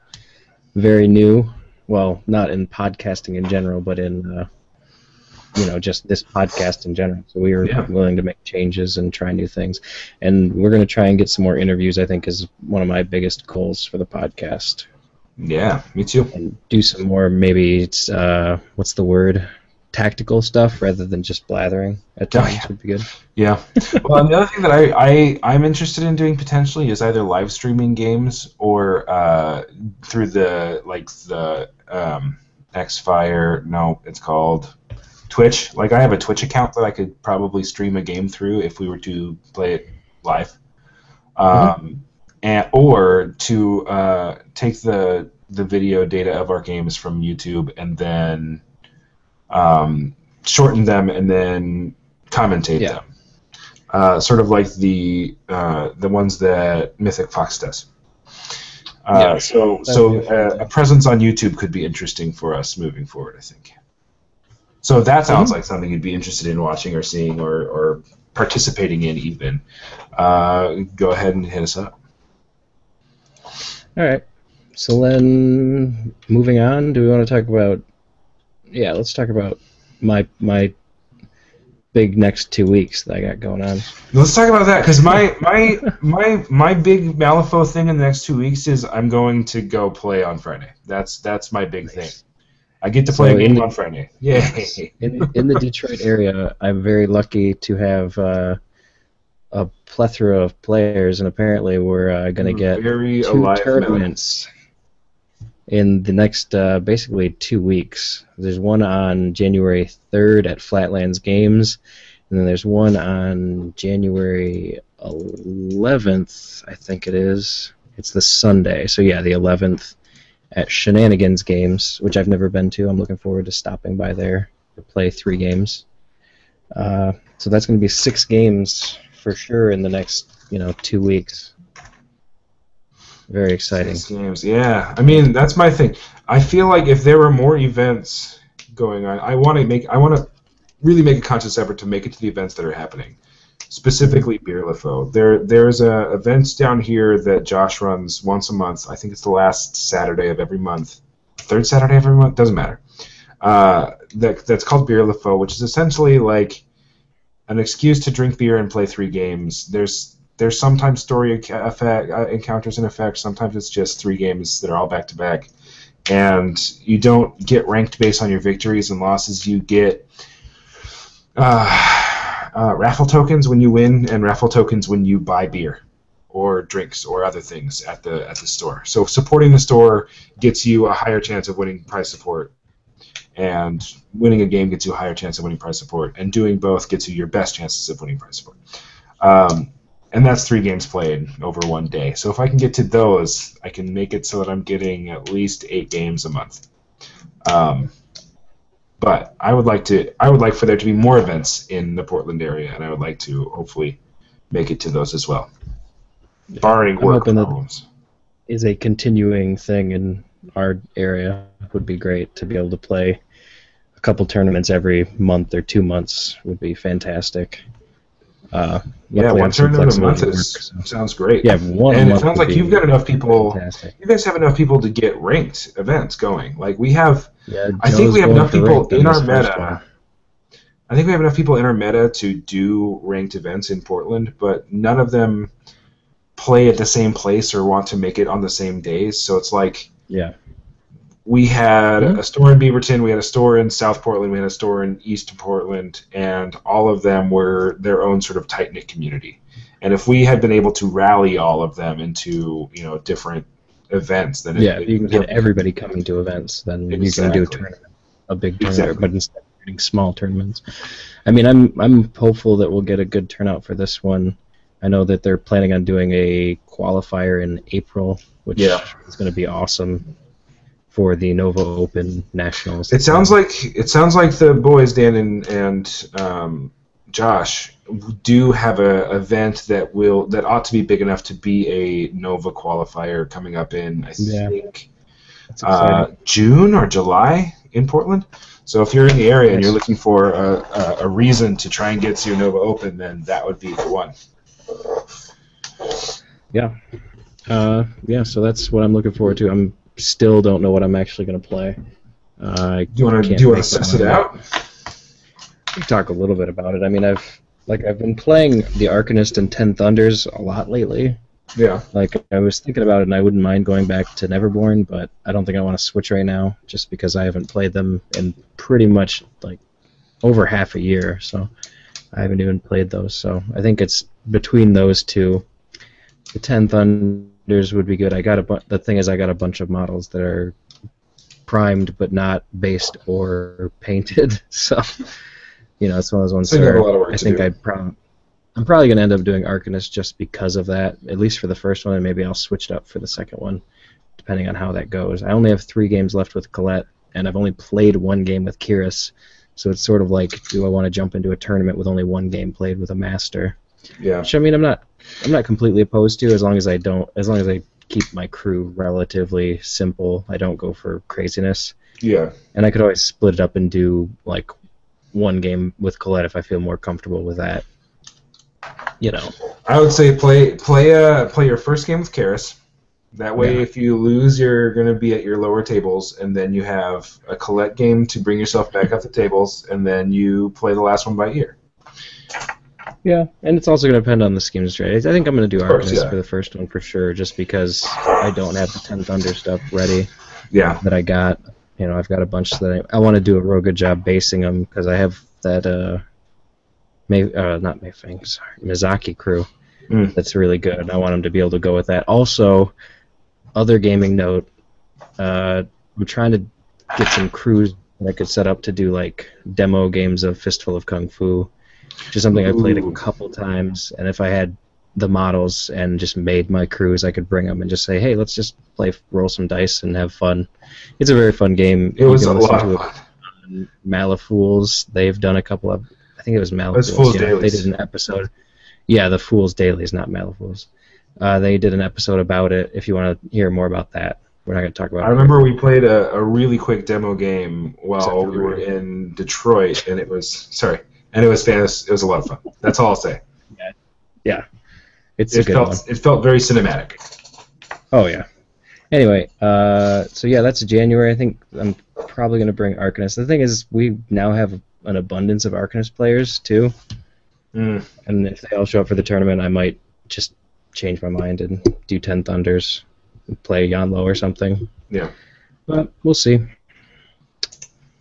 [SPEAKER 2] very new. Well, not in podcasting in general, but in, uh, you know, just this podcast in general. So we are
[SPEAKER 1] Yeah.
[SPEAKER 2] willing to make changes and try new things. And we're going to try and get some more interviews, I think, is one of my biggest goals for the podcast.
[SPEAKER 1] Yeah, me too.
[SPEAKER 2] And do some more, maybe, it's, uh, what's the word? Tactical stuff rather than just blathering at
[SPEAKER 1] Oh,
[SPEAKER 2] times
[SPEAKER 1] yeah.
[SPEAKER 2] would be good.
[SPEAKER 1] Yeah. Well, the other thing that I, I I'm interested in doing potentially is either live streaming games or uh, through the like the um, Xfire. No, it's called Twitch. Like I have a Twitch account that I could probably stream a game through if we were to play it live. Um, and or to uh, take the the video data of our games from YouTube and then um, shorten them and then commentate
[SPEAKER 2] Yeah.
[SPEAKER 1] them. Uh, sort of like the uh, the ones that Mythic Fox does. Uh,
[SPEAKER 2] Yeah.
[SPEAKER 1] So
[SPEAKER 2] That'd
[SPEAKER 1] so
[SPEAKER 2] a fun
[SPEAKER 1] uh,
[SPEAKER 2] thing.
[SPEAKER 1] a presence on YouTube could be interesting for us moving forward. I think. So if that sounds
[SPEAKER 2] Mm-hmm.
[SPEAKER 1] like something you'd be interested in watching or seeing or, or participating in, even, uh, go ahead and hit us up.
[SPEAKER 2] All right. So then, moving on, do we want to talk about? Yeah, let's talk about my my big next two weeks that I got going on.
[SPEAKER 1] Let's talk about that because my my my my big Malifaux thing in the next two weeks is I'm going to go play on Friday. That's that's my big thing. I get to play
[SPEAKER 2] So
[SPEAKER 1] a game
[SPEAKER 2] the-
[SPEAKER 1] on Friday. Yay!
[SPEAKER 2] In in the Detroit area, I'm very lucky to have uh, a plethora of players, and apparently we're uh, going to get
[SPEAKER 1] very
[SPEAKER 2] two tournaments in the next uh, basically two weeks. There's one on January 3rd at Flatlands Games, and then there's one on January 11th, I think it is. It's the Sunday, so yeah, the 11th at Shenanigans Games, which I've never been to. I'm looking forward to stopping by there to play three games. Uh, so that's going to be six games for sure in the next, you know, two weeks. Very exciting.
[SPEAKER 1] Six games. Yeah, I mean that's my thing. I feel like if there were more events going on, I want to make I want to really make a conscious effort to make it to the events that are happening. Specifically, Beer LaFaux. There, there's a events down here that Josh runs once a month. I think it's the last Saturday of every month, third Saturday of every month. Doesn't matter. Uh, that that's called Beer LaFaux, which is essentially like an excuse to drink beer and play three games. There's there's sometimes story effect, uh, encounters in effect. Sometimes it's just three games that are all back to back, and you don't get ranked based on your victories and losses. You get uh, uh, raffle tokens when you win, and raffle tokens when you buy beer or drinks or other things at the at the store. So supporting the store gets you a higher chance of winning prize support, and winning a game gets you a higher chance of winning prize support, and doing both gets you your best chances of winning prize support. Um, and that's three games played over one day. So if I can get to those, I can make it so that I'm getting at least eight games a month. Um, but I would like to. I would like for there to be more events in the Portland area, and I would like to hopefully make it to those as well, barring
[SPEAKER 2] I'm
[SPEAKER 1] work problems.
[SPEAKER 2] Is a continuing thing in our area it would be great to be able to play a couple tournaments every month or two months would be fantastic. Uh,
[SPEAKER 1] Yeah,
[SPEAKER 2] luckily I
[SPEAKER 1] one
[SPEAKER 2] have some
[SPEAKER 1] tournament a month is,
[SPEAKER 2] work, so-
[SPEAKER 1] sounds great.
[SPEAKER 2] Yeah, one. a
[SPEAKER 1] and it sounds like you've got enough people.
[SPEAKER 2] Fantastic.
[SPEAKER 1] You guys have enough people to get ranked events going. Like we have
[SPEAKER 2] Yeah,
[SPEAKER 1] I think we have enough people in our meta. I think we have enough people in our meta to do ranked events in Portland, but none of them play at the same place or want to make it on the same days. So it's like
[SPEAKER 2] Yeah,
[SPEAKER 1] we had
[SPEAKER 2] Mhm.
[SPEAKER 1] a store in Beaverton, we had a store in South Portland, we had a store in East Portland, and all of them were their own sort of tight knit community. And if we had been able to rally all of them into you know different events, then
[SPEAKER 2] yeah.
[SPEAKER 1] it
[SPEAKER 2] you can get everybody coming to events, then you can do a tournament, a big tournament,
[SPEAKER 1] Exactly.
[SPEAKER 2] but instead of doing small tournaments. I mean, I'm I'm hopeful that we'll get a good turnout for this one. I know that they're planning on doing a qualifier in April, which
[SPEAKER 1] Yeah.
[SPEAKER 2] is going to be awesome for the Nova Open Nationals.
[SPEAKER 1] It sounds like it sounds like the boys Dan and and um, Josh do have a event that will that ought to be big enough to be a Nova qualifier coming up in I
[SPEAKER 2] Yeah.
[SPEAKER 1] think uh, June or July in Portland. So if you're in the area and you're looking for a, a, a reason to try and get to Nova Open, then that would be the one.
[SPEAKER 2] Yeah. Uh, yeah, so that's what I'm looking forward to. I'm still don't know what I'm actually going to play. Uh,
[SPEAKER 1] Do you want to do you want to suss it out?
[SPEAKER 2] We talk a little bit about it. I mean, I've like I've been playing the Arcanist and Ten Thunders a lot lately.
[SPEAKER 1] Yeah.
[SPEAKER 2] Like I was thinking about it, and I wouldn't mind going back to Neverborn, but I don't think I want to switch right now, just because I haven't played them in pretty much like over half a year. So I haven't even played those. So I think it's between those two. The Ten Thunders would be good. I got a bu- the thing is, I got a bunch of models that are primed but not based or painted. So you know, it's one of those ones.
[SPEAKER 1] So you have a
[SPEAKER 2] where
[SPEAKER 1] lot of work
[SPEAKER 2] I think
[SPEAKER 1] do.
[SPEAKER 2] I probably. I'm probably going to end up doing Arcanist just because of that, at least for the first one, and maybe I'll switch it up for the second one, depending on how that goes. I only have three games left with Colette, and I've only played one game with Kaeris, so it's sort of like, do I want to jump into a tournament with only one game played with a master?
[SPEAKER 1] Yeah.
[SPEAKER 2] Which I mean, I'm not, I'm not completely opposed to, as long as I don't, as long as I keep my crew relatively simple. I don't go for craziness,
[SPEAKER 1] Yeah.
[SPEAKER 2] and I could always split it up and do like one game with Colette if I feel more comfortable with that. You know.
[SPEAKER 1] I would say play play uh play your first game with Kaeris. That way,
[SPEAKER 2] Yeah.
[SPEAKER 1] if you lose, you're going to be at your lower tables, and then you have a Colette game to bring yourself back up the tables, and then you play the last one by ear.
[SPEAKER 2] Yeah, and it's also going to depend on the scheme strategy. I think I'm going to do
[SPEAKER 1] course,
[SPEAKER 2] Arcanist
[SPEAKER 1] yeah.
[SPEAKER 2] for the first one for sure, just because I don't have the Ten Thunder stuff ready
[SPEAKER 1] Yeah.
[SPEAKER 2] that I got. You know, I've got a bunch that I, I want to do a real good job basing them because I have that uh, May uh not Mei Feng, sorry, Misaki crew
[SPEAKER 1] Mm.
[SPEAKER 2] that's really good, and I want them to be able to go with that. Also, other gaming note, uh, I'm trying to get some crews that I could set up to do like demo games of Fistful of Kung Fu, which is something I played a couple times. And if I had the models and just made my crews, I could bring them and just say, "Hey, let's just play, roll some dice and have fun." It's a very fun game.
[SPEAKER 1] It was a lot of fun.
[SPEAKER 2] Malafools. They've done a couple of. I think it was Malafools.
[SPEAKER 1] Fool's
[SPEAKER 2] yeah, they did an episode. Yeah, the Fools Dailies, not Malafools. Uh, they did an episode about it. If you want to hear more about that, we're not going to talk about.
[SPEAKER 1] I remember we played a, a really quick demo game while we were in Detroit, and it was sorry, and it was fantastic. It was a lot of fun. That's all I'll say. Yeah. yeah.
[SPEAKER 2] It's a
[SPEAKER 1] It felt
[SPEAKER 2] one.
[SPEAKER 1] it felt very cinematic.
[SPEAKER 2] Oh yeah. Anyway, uh, so yeah, that's January. I think I'm probably going to bring Arcanist. The thing is, we now have an abundance of Arcanist players too,
[SPEAKER 1] Mm.
[SPEAKER 2] and if they all show up for the tournament, I might just change my mind and do Ten Thunders, and play Yan Lo or something.
[SPEAKER 1] Yeah.
[SPEAKER 2] But we'll see.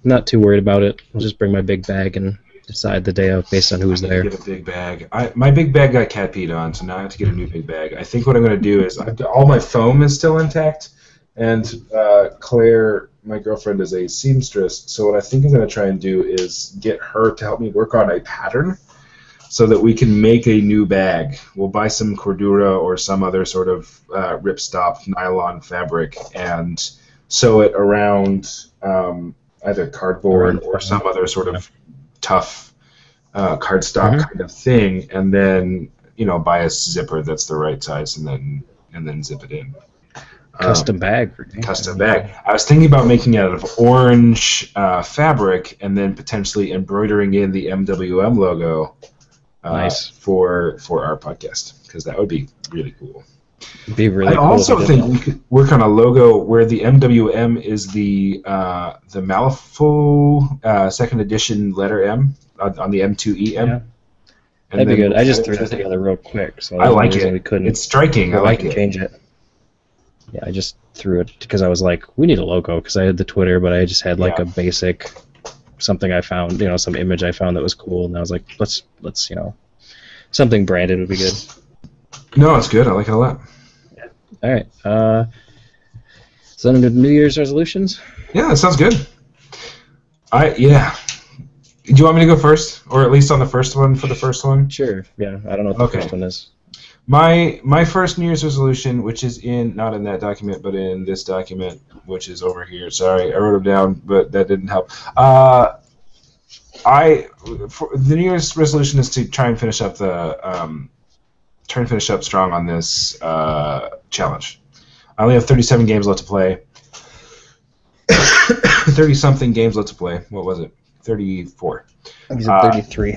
[SPEAKER 2] Not too worried about it. I'll just bring my big bag and decide the day of based on who's there.
[SPEAKER 1] Get a big bag. I, my big bag got cat peed on, so now I have to get a new big bag. I think what I'm going to do is I've, all my foam is still intact, and uh, Claire, my girlfriend, is a seamstress. So what I think I'm going to try and do is get her to help me work on a pattern, so that we can make a new bag. We'll buy some cordura or some other sort of uh, ripstop nylon fabric and sew it around um, either cardboard or some other sort of tough uh, cardstock
[SPEAKER 2] Mhm.
[SPEAKER 1] kind of thing, and then you know buy a zipper that's the right size, and then and then zip it in. Um,
[SPEAKER 2] Custom bag for
[SPEAKER 1] custom bag. I was thinking about making it out of orange uh, fabric and then potentially embroidering in the MWM logo uh,
[SPEAKER 2] Nice.
[SPEAKER 1] for for our podcast because that would be really cool.
[SPEAKER 2] It'd be really
[SPEAKER 1] I
[SPEAKER 2] cool
[SPEAKER 1] also think
[SPEAKER 2] that.
[SPEAKER 1] we could work on a logo where the MWM is the uh, the Malifaux uh, second edition letter M on, on the M2EM.
[SPEAKER 2] Yeah. That'd be good. I just threw
[SPEAKER 1] it
[SPEAKER 2] that together real quick, so
[SPEAKER 1] I like it.
[SPEAKER 2] We couldn't.
[SPEAKER 1] It's striking. I like
[SPEAKER 2] back
[SPEAKER 1] it.
[SPEAKER 2] change it. Yeah, I just threw it because I was like, we need a logo because I had the Twitter, but I just had like
[SPEAKER 1] Yeah.
[SPEAKER 2] a basic something I found, you know, some image I found that was cool, and I was like, let's let's you know, something branded would be good.
[SPEAKER 1] No, it's good. I like it a lot. Yeah.
[SPEAKER 2] All right. Uh, so then New Year's resolutions.
[SPEAKER 1] Yeah, that sounds good. I yeah. Do you want me to go first, or at least on the first one for the first one?
[SPEAKER 2] Sure. Yeah, I don't know what the
[SPEAKER 1] Okay.
[SPEAKER 2] first one is.
[SPEAKER 1] My my first New Year's resolution, which is in not in that document, but in this document, which is over here. Sorry, I wrote them down, but that didn't help. Uh, I for, the New Year's resolution is to try and finish up the um, try and finish up strong on this uh, challenge. I only have 37 games left to play. thirty something games left to play. What was it? Thirty four.
[SPEAKER 2] I think it's
[SPEAKER 1] Uh,
[SPEAKER 2] 33.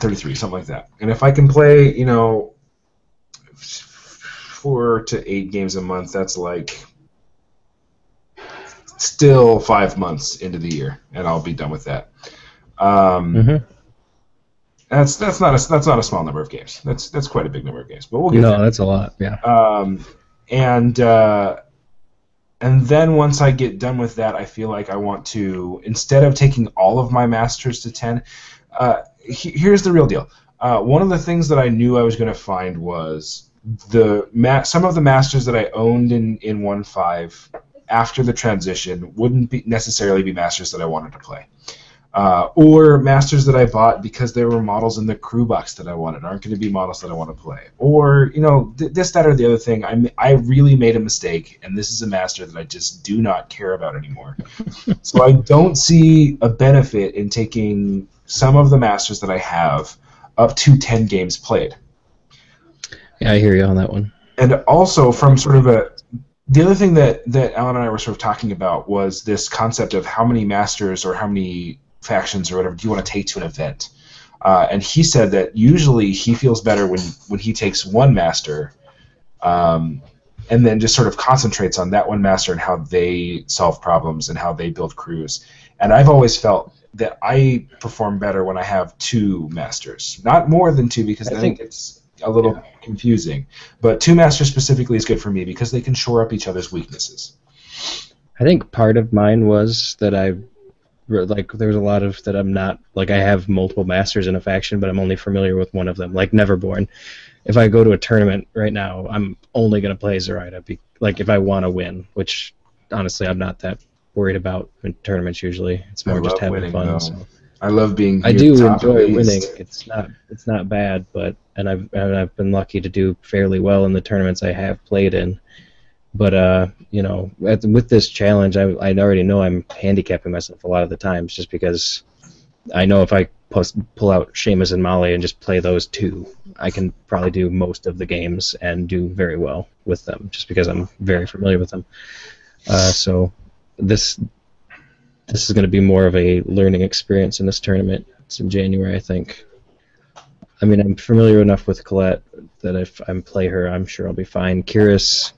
[SPEAKER 1] 33, something like that. And if I can play, you know, four to eight games a month, that's like still five months into the year, and I'll be done with that. Um,
[SPEAKER 2] Mhm.
[SPEAKER 1] That's that's not a that's not a small number of games. That's that's quite a big number of games, but we'll get
[SPEAKER 2] No,
[SPEAKER 1] there.
[SPEAKER 2] that's a lot. Yeah.
[SPEAKER 1] Um, and uh, and then once I get done with that, I feel like I want to instead of taking all of my masters to ten. Uh, he, here's the real deal. Uh, one of the things that I knew I was going to find was the ma- some of the masters that I owned in in one five after the transition wouldn't be necessarily be masters that I wanted to play. Uh, or masters that I bought because there were models in the crew box that I wanted aren't going to be models that I want to play. Or you know th- this, that, or the other thing. I m- I really made a mistake, and this is a master that I just do not care about anymore. so I don't see a benefit in taking some of the masters that I have up to ten games played.
[SPEAKER 2] Yeah, I hear you on that one.
[SPEAKER 1] And also from sort of a the other thing that that Alan and I were sort of talking about was this concept of how many masters or how many factions or whatever do you want to take to an event. Uh, and he said that usually he feels better when when he takes one master, um, and then just sort of concentrates on that one master and how they solve problems and how they build crews. And I've always felt that I perform better when I have two masters, not more than two because
[SPEAKER 2] I
[SPEAKER 1] I,
[SPEAKER 2] think-
[SPEAKER 1] think it's a little confusing. But two masters specifically is good for me because they can shore up each other's weaknesses.
[SPEAKER 2] I think part of mine was that I like there's a lot of that I'm not like I have multiple masters in a faction, but I'm only familiar with one of them, like Neverborn. If I go to a tournament right now, I'm only gonna play Zoraida, be, like if I want to win, which honestly I'm not that worried about in tournaments usually. It's more just having
[SPEAKER 1] winning,
[SPEAKER 2] fun. so.
[SPEAKER 1] I love being.
[SPEAKER 2] I do
[SPEAKER 1] the top of
[SPEAKER 2] enjoy winning. It's not it's not bad, but and I've and I've been lucky to do fairly well in the tournaments I have played in. But uh, you know, at, with this challenge, I I already know I'm handicapping myself a lot of the times just because I know if I post, pull out Seamus and Molly and just play those two, I can probably do most of the games and do very well with them just because I'm very familiar with them. Uh, so this this is going to be more of a learning experience in this tournament. It's in January, I think. I mean, I'm familiar enough with Colette that if I play her, I'm sure I'll be fine. Kaeris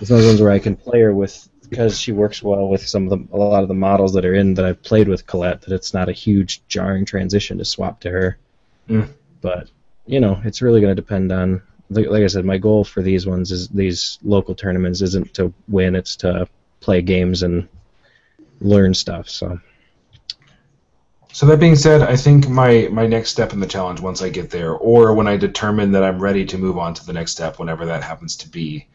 [SPEAKER 2] is one of those ones where I can play her with because she works well with some of the a lot of the models that are in that I've played with Colette. That it's not a huge jarring transition to swap to her.
[SPEAKER 1] Mm.
[SPEAKER 2] But you know, it's really going to depend on. Like, like I said, my goal for these ones is these local tournaments isn't to win; it's to play games and learn stuff. So
[SPEAKER 1] So that being said, I think my my next step in the challenge, once I get there, or when I determine that I'm ready to move on to the next step, whenever that happens to be,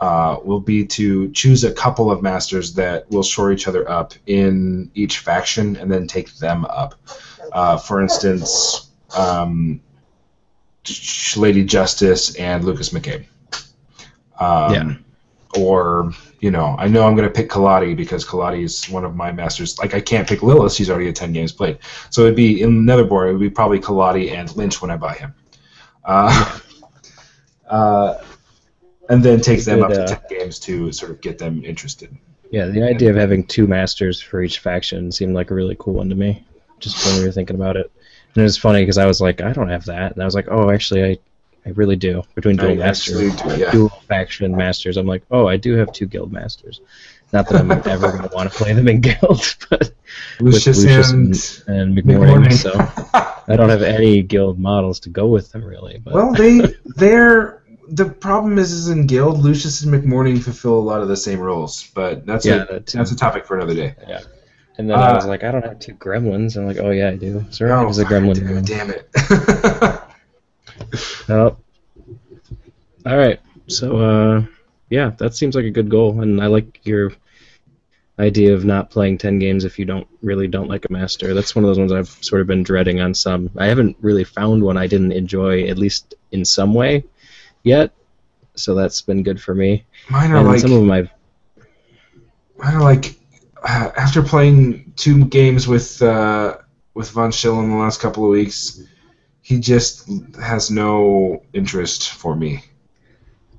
[SPEAKER 1] uh, will be to choose a couple of masters that will shore each other up in each faction, and then take them up. Uh, for instance, um, Lady Justice and Lucas McCabe. Um,
[SPEAKER 2] Yeah.
[SPEAKER 1] Or you know, I know I'm going to pick Collodi because Collodi is one of my masters. Like I can't pick Lilith; she's already at ten games played. So it'd be in Neverborn. It would be probably Collodi and Lynch when I buy him. Uh, uh, and then takes them up to
[SPEAKER 2] uh,
[SPEAKER 1] ten games to sort of get them interested.
[SPEAKER 2] yeah, the idea of having two masters for each faction seemed like a really cool one to me. Just when we were thinking about it, and it was funny because I was like, I don't have that, and I was like, oh, actually, I, I really do. Between dual masters,
[SPEAKER 1] do, yeah.
[SPEAKER 2] dual faction masters, I'm like, oh, I do have two guild masters. Not that I'm ever going to want to play them in guild, but
[SPEAKER 1] Lucius,
[SPEAKER 2] Lucius
[SPEAKER 1] and,
[SPEAKER 2] and McMourning,
[SPEAKER 1] McMourning.
[SPEAKER 2] so I don't have any guild models to go with them really. But
[SPEAKER 1] well, they they're the problem is is in guild Lucius and McMourning fulfill a lot of the same roles, but that's
[SPEAKER 2] Yeah,
[SPEAKER 1] a
[SPEAKER 2] that
[SPEAKER 1] that's a topic for another day.
[SPEAKER 2] yeah. And then I
[SPEAKER 1] Uh,
[SPEAKER 2] was like, I don't have two gremlins. I'm like, oh yeah, I do. Sorry,
[SPEAKER 1] Oh,
[SPEAKER 2] is a gremlin.
[SPEAKER 1] damn,
[SPEAKER 2] one.
[SPEAKER 1] damn it.
[SPEAKER 2] Oh. All right. So, uh, yeah, that seems like a good goal, and I like your idea of not playing ten games if you don't really don't like a master. That's one of those ones I've sort of been dreading on some. I haven't really found one I didn't enjoy at least in some way yet, so that's been good for me.
[SPEAKER 1] Mine are
[SPEAKER 2] And
[SPEAKER 1] like
[SPEAKER 2] some of them I've
[SPEAKER 1] mine are like uh, after playing two games with uh, with Von Schill in the last couple of weeks, he just has no interest for me.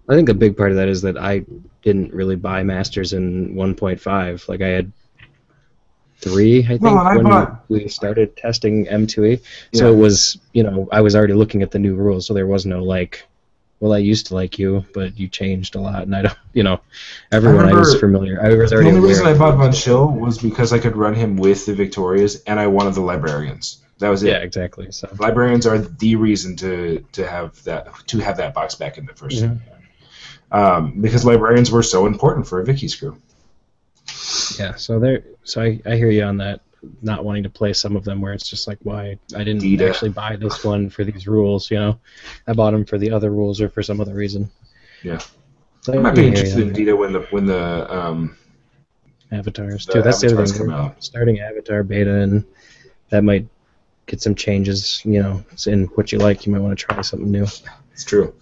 [SPEAKER 2] I think a big part of that is that I didn't really buy masters in 1.5. Like I had three, I think,
[SPEAKER 1] Well, I
[SPEAKER 2] when
[SPEAKER 1] bought-
[SPEAKER 2] we started testing M2E. So
[SPEAKER 1] Yeah.
[SPEAKER 2] it was, you know, I was already looking at the new rules, so there was no like, well, I used to like you, but you changed a lot, and I don't, you know, everyone I, was familiar. I was
[SPEAKER 1] The only reason I bought Von. Schill was because I could run him with the Victorias, and I wanted the Librarians. That was it.
[SPEAKER 2] Yeah, exactly. So
[SPEAKER 1] Librarians are the reason to to have that to have that box back in the 1st
[SPEAKER 2] Mhm.
[SPEAKER 1] um, because librarians were so important for a Vicky screw.
[SPEAKER 2] yeah, so there, so I, I hear you on that. Not wanting to play some of them where it's just like, why I didn't
[SPEAKER 1] Dita.
[SPEAKER 2] actually buy this one for these rules, you know, I bought them for the other rules or for some other reason.
[SPEAKER 1] Yeah.
[SPEAKER 2] So
[SPEAKER 1] I might be interested in. Dita when the when the um,
[SPEAKER 2] avatars
[SPEAKER 1] the
[SPEAKER 2] too. That's the other thing.
[SPEAKER 1] come
[SPEAKER 2] We're
[SPEAKER 1] out.
[SPEAKER 2] starting avatar beta, and that might get some changes. You know, in what you like. You might want to try something new.
[SPEAKER 1] It's true.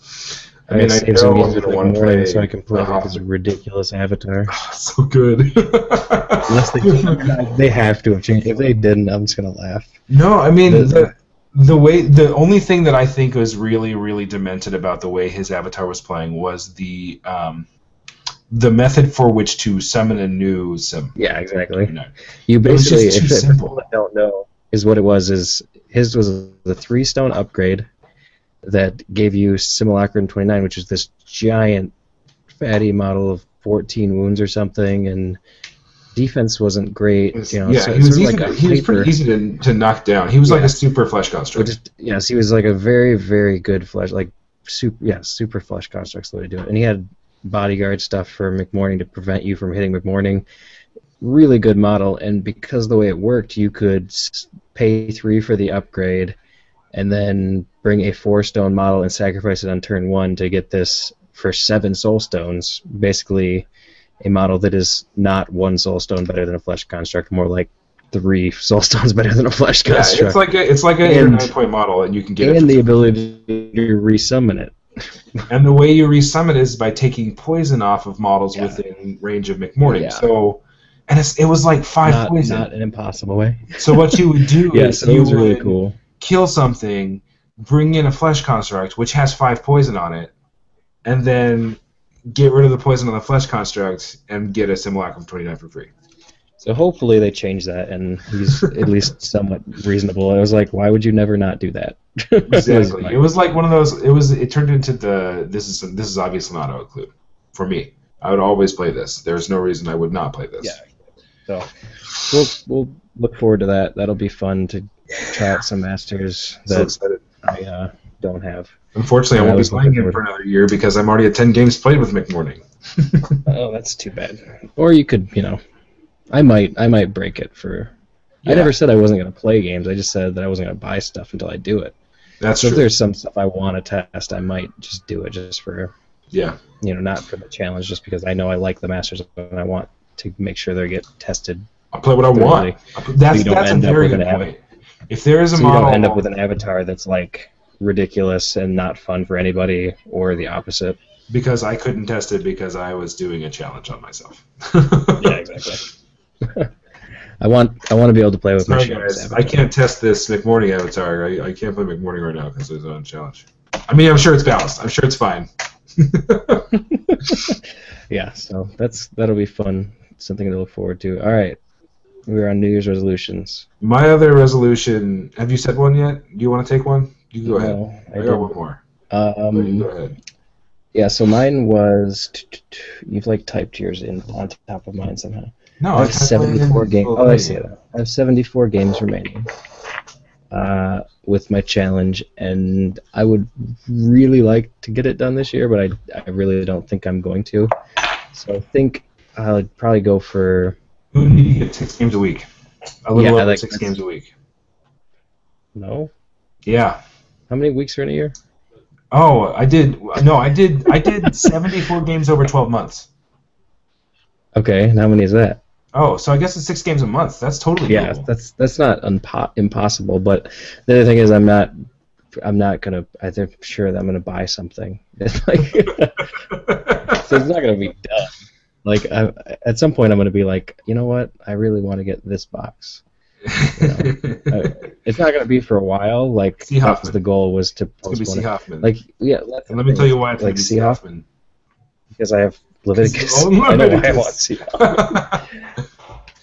[SPEAKER 1] I
[SPEAKER 2] I
[SPEAKER 1] mean,
[SPEAKER 2] gotta
[SPEAKER 1] I
[SPEAKER 2] save some
[SPEAKER 1] know
[SPEAKER 2] games
[SPEAKER 1] I'm
[SPEAKER 2] for
[SPEAKER 1] gonna
[SPEAKER 2] the
[SPEAKER 1] want to
[SPEAKER 2] morning
[SPEAKER 1] play
[SPEAKER 2] so I can play
[SPEAKER 1] uh,
[SPEAKER 2] this ridiculous avatar.
[SPEAKER 1] so good.
[SPEAKER 2] Unless they they have to have changed. If they didn't, I'm just gonna laugh.
[SPEAKER 1] No, I mean
[SPEAKER 2] The-
[SPEAKER 1] the, the way the only thing that I think was really really demented about the way his avatar was playing was the um, the method for which to summon a new sim.
[SPEAKER 2] Yeah, exactly.
[SPEAKER 1] You know.
[SPEAKER 2] You
[SPEAKER 1] It was
[SPEAKER 2] basically,
[SPEAKER 1] just
[SPEAKER 2] if
[SPEAKER 1] too
[SPEAKER 2] if
[SPEAKER 1] simple.
[SPEAKER 2] people don't know, is what it was. Is his was the three stone upgrade that gave you Simulacrum 29, which is this giant fatty model of 14 wounds or something, and defense wasn't great.
[SPEAKER 1] Was-
[SPEAKER 2] You know,
[SPEAKER 1] yeah,
[SPEAKER 2] so
[SPEAKER 1] he was, easy
[SPEAKER 2] like
[SPEAKER 1] to, he was pretty easy to, to knock down. He was like a super flesh construct.
[SPEAKER 2] just yes, he was like a very very good flesh, like super yeah, super flesh construct's the way to do it. And he had bodyguard stuff for McMourning to prevent you from hitting McMourning. Really good model, and because the way it worked, you could pay three for the upgrade, and then bring a four stone model and sacrifice it on turn one to get this for seven soul stones. Basically, a model that is not one soul stone better than a flesh construct, more like three soul stones better than a flesh construct.
[SPEAKER 1] yeah, it's like a it's like a eight or nine point model, and you can get it.
[SPEAKER 2] and the ability to resummon it.
[SPEAKER 1] And the way you resummon is by taking poison off of models
[SPEAKER 2] Yeah.
[SPEAKER 1] within range of McMourning.
[SPEAKER 2] Yeah.
[SPEAKER 1] So, and it's, it was like five
[SPEAKER 2] Not,
[SPEAKER 1] poison.
[SPEAKER 2] not an impossible way.
[SPEAKER 1] So what you would do
[SPEAKER 2] Yes,
[SPEAKER 1] is
[SPEAKER 2] it
[SPEAKER 1] you
[SPEAKER 2] was really
[SPEAKER 1] would
[SPEAKER 2] cool.
[SPEAKER 1] Kill something, bring in a flesh construct which has five poison on it, and then get rid of the poison on the flesh construct and get a simulacrum 29 for free.
[SPEAKER 2] So hopefully they change that, and he's at least somewhat reasonable. I was like, why would you never not do that? It was
[SPEAKER 1] Exactly.
[SPEAKER 2] like-
[SPEAKER 1] It was like one of those. It was. It turned into the. This is this is obviously not a clue for me. I would always play this. There's no reason I would not play this.
[SPEAKER 2] Yeah. So we'll we'll look forward to that. That'll be fun to try out some masters that
[SPEAKER 1] excited.
[SPEAKER 2] I uh, don't have.
[SPEAKER 1] Unfortunately, I won't be playing
[SPEAKER 2] looking
[SPEAKER 1] him for another year because I'm already at 10 games played with McMourning.
[SPEAKER 2] Oh, that's too bad. Or you could, you know, I might I might break it for. I never said I wasn't going to play games. I just said that I wasn't going to buy stuff until I do it.
[SPEAKER 1] That's
[SPEAKER 2] So if there's some stuff I want to test, I might just do it just for
[SPEAKER 1] Yeah.
[SPEAKER 2] you know not for the challenge, just because I know I like the masters and I want to make sure they get tested,
[SPEAKER 1] I'll play what I
[SPEAKER 2] Thoroughly.
[SPEAKER 1] want. That's,
[SPEAKER 2] you don't
[SPEAKER 1] that's a very good point. If there is a
[SPEAKER 2] so you don't end up with an avatar that's like ridiculous and not fun for anybody, or the opposite.
[SPEAKER 1] because I couldn't test it because I was doing a challenge on myself.
[SPEAKER 2] Yeah, exactly. I want I want to be able to play with
[SPEAKER 1] Sorry,
[SPEAKER 2] Michelle's
[SPEAKER 1] guys.
[SPEAKER 2] avatar.
[SPEAKER 1] I can't test this McMourning avatar. I, I can't play McMourning right now because there's on challenge. I mean, I'm sure it's balanced. I'm sure it's fine.
[SPEAKER 2] Yeah, so that's that'll be fun. Something to look forward to. All right, we're on New Year's resolutions.
[SPEAKER 1] My other resolution. Have you said one yet? Do you want to take one? You go ahead.
[SPEAKER 2] I
[SPEAKER 1] I got one more.
[SPEAKER 2] Um,
[SPEAKER 1] go ahead.
[SPEAKER 2] yeah, so mine was you've like typed yours in on top of mine somehow.
[SPEAKER 1] No,
[SPEAKER 2] I have 74 games. Oh, I see that. I have 74 games remaining uh, with my challenge, and I would really like to get it done this year, but I, I really don't think I'm going to. So I think I'll probably go for
[SPEAKER 1] You need to get six games a week. A little
[SPEAKER 2] Yeah,
[SPEAKER 1] over
[SPEAKER 2] like-
[SPEAKER 1] six games a week.
[SPEAKER 2] no.
[SPEAKER 1] Yeah.
[SPEAKER 2] How many weeks are in a year?
[SPEAKER 1] Oh, I did. No, I did. I did 74 games over 12 months.
[SPEAKER 2] Okay, and how many is that?
[SPEAKER 1] Oh, so I guess it's six games a month. That's totally
[SPEAKER 2] Yeah,
[SPEAKER 1] doable.
[SPEAKER 2] that's that's not unpo- impossible, but the other thing is I'm not I'm not gonna I'm sure that I'm gonna buy something. It's like so it's not gonna be done. Like I, at some point, I'm gonna be like, you know what? I really want to get this box. Uh, it's not gonna be for a while. Like
[SPEAKER 1] C. Hoffman.
[SPEAKER 2] the goal was to
[SPEAKER 1] It's be C. Hoffman.
[SPEAKER 2] Like yeah,
[SPEAKER 1] and let me tell you why it's
[SPEAKER 2] like C.
[SPEAKER 1] C.
[SPEAKER 2] Hoffman because I have Leviticus. I know why I want C. Hoffman.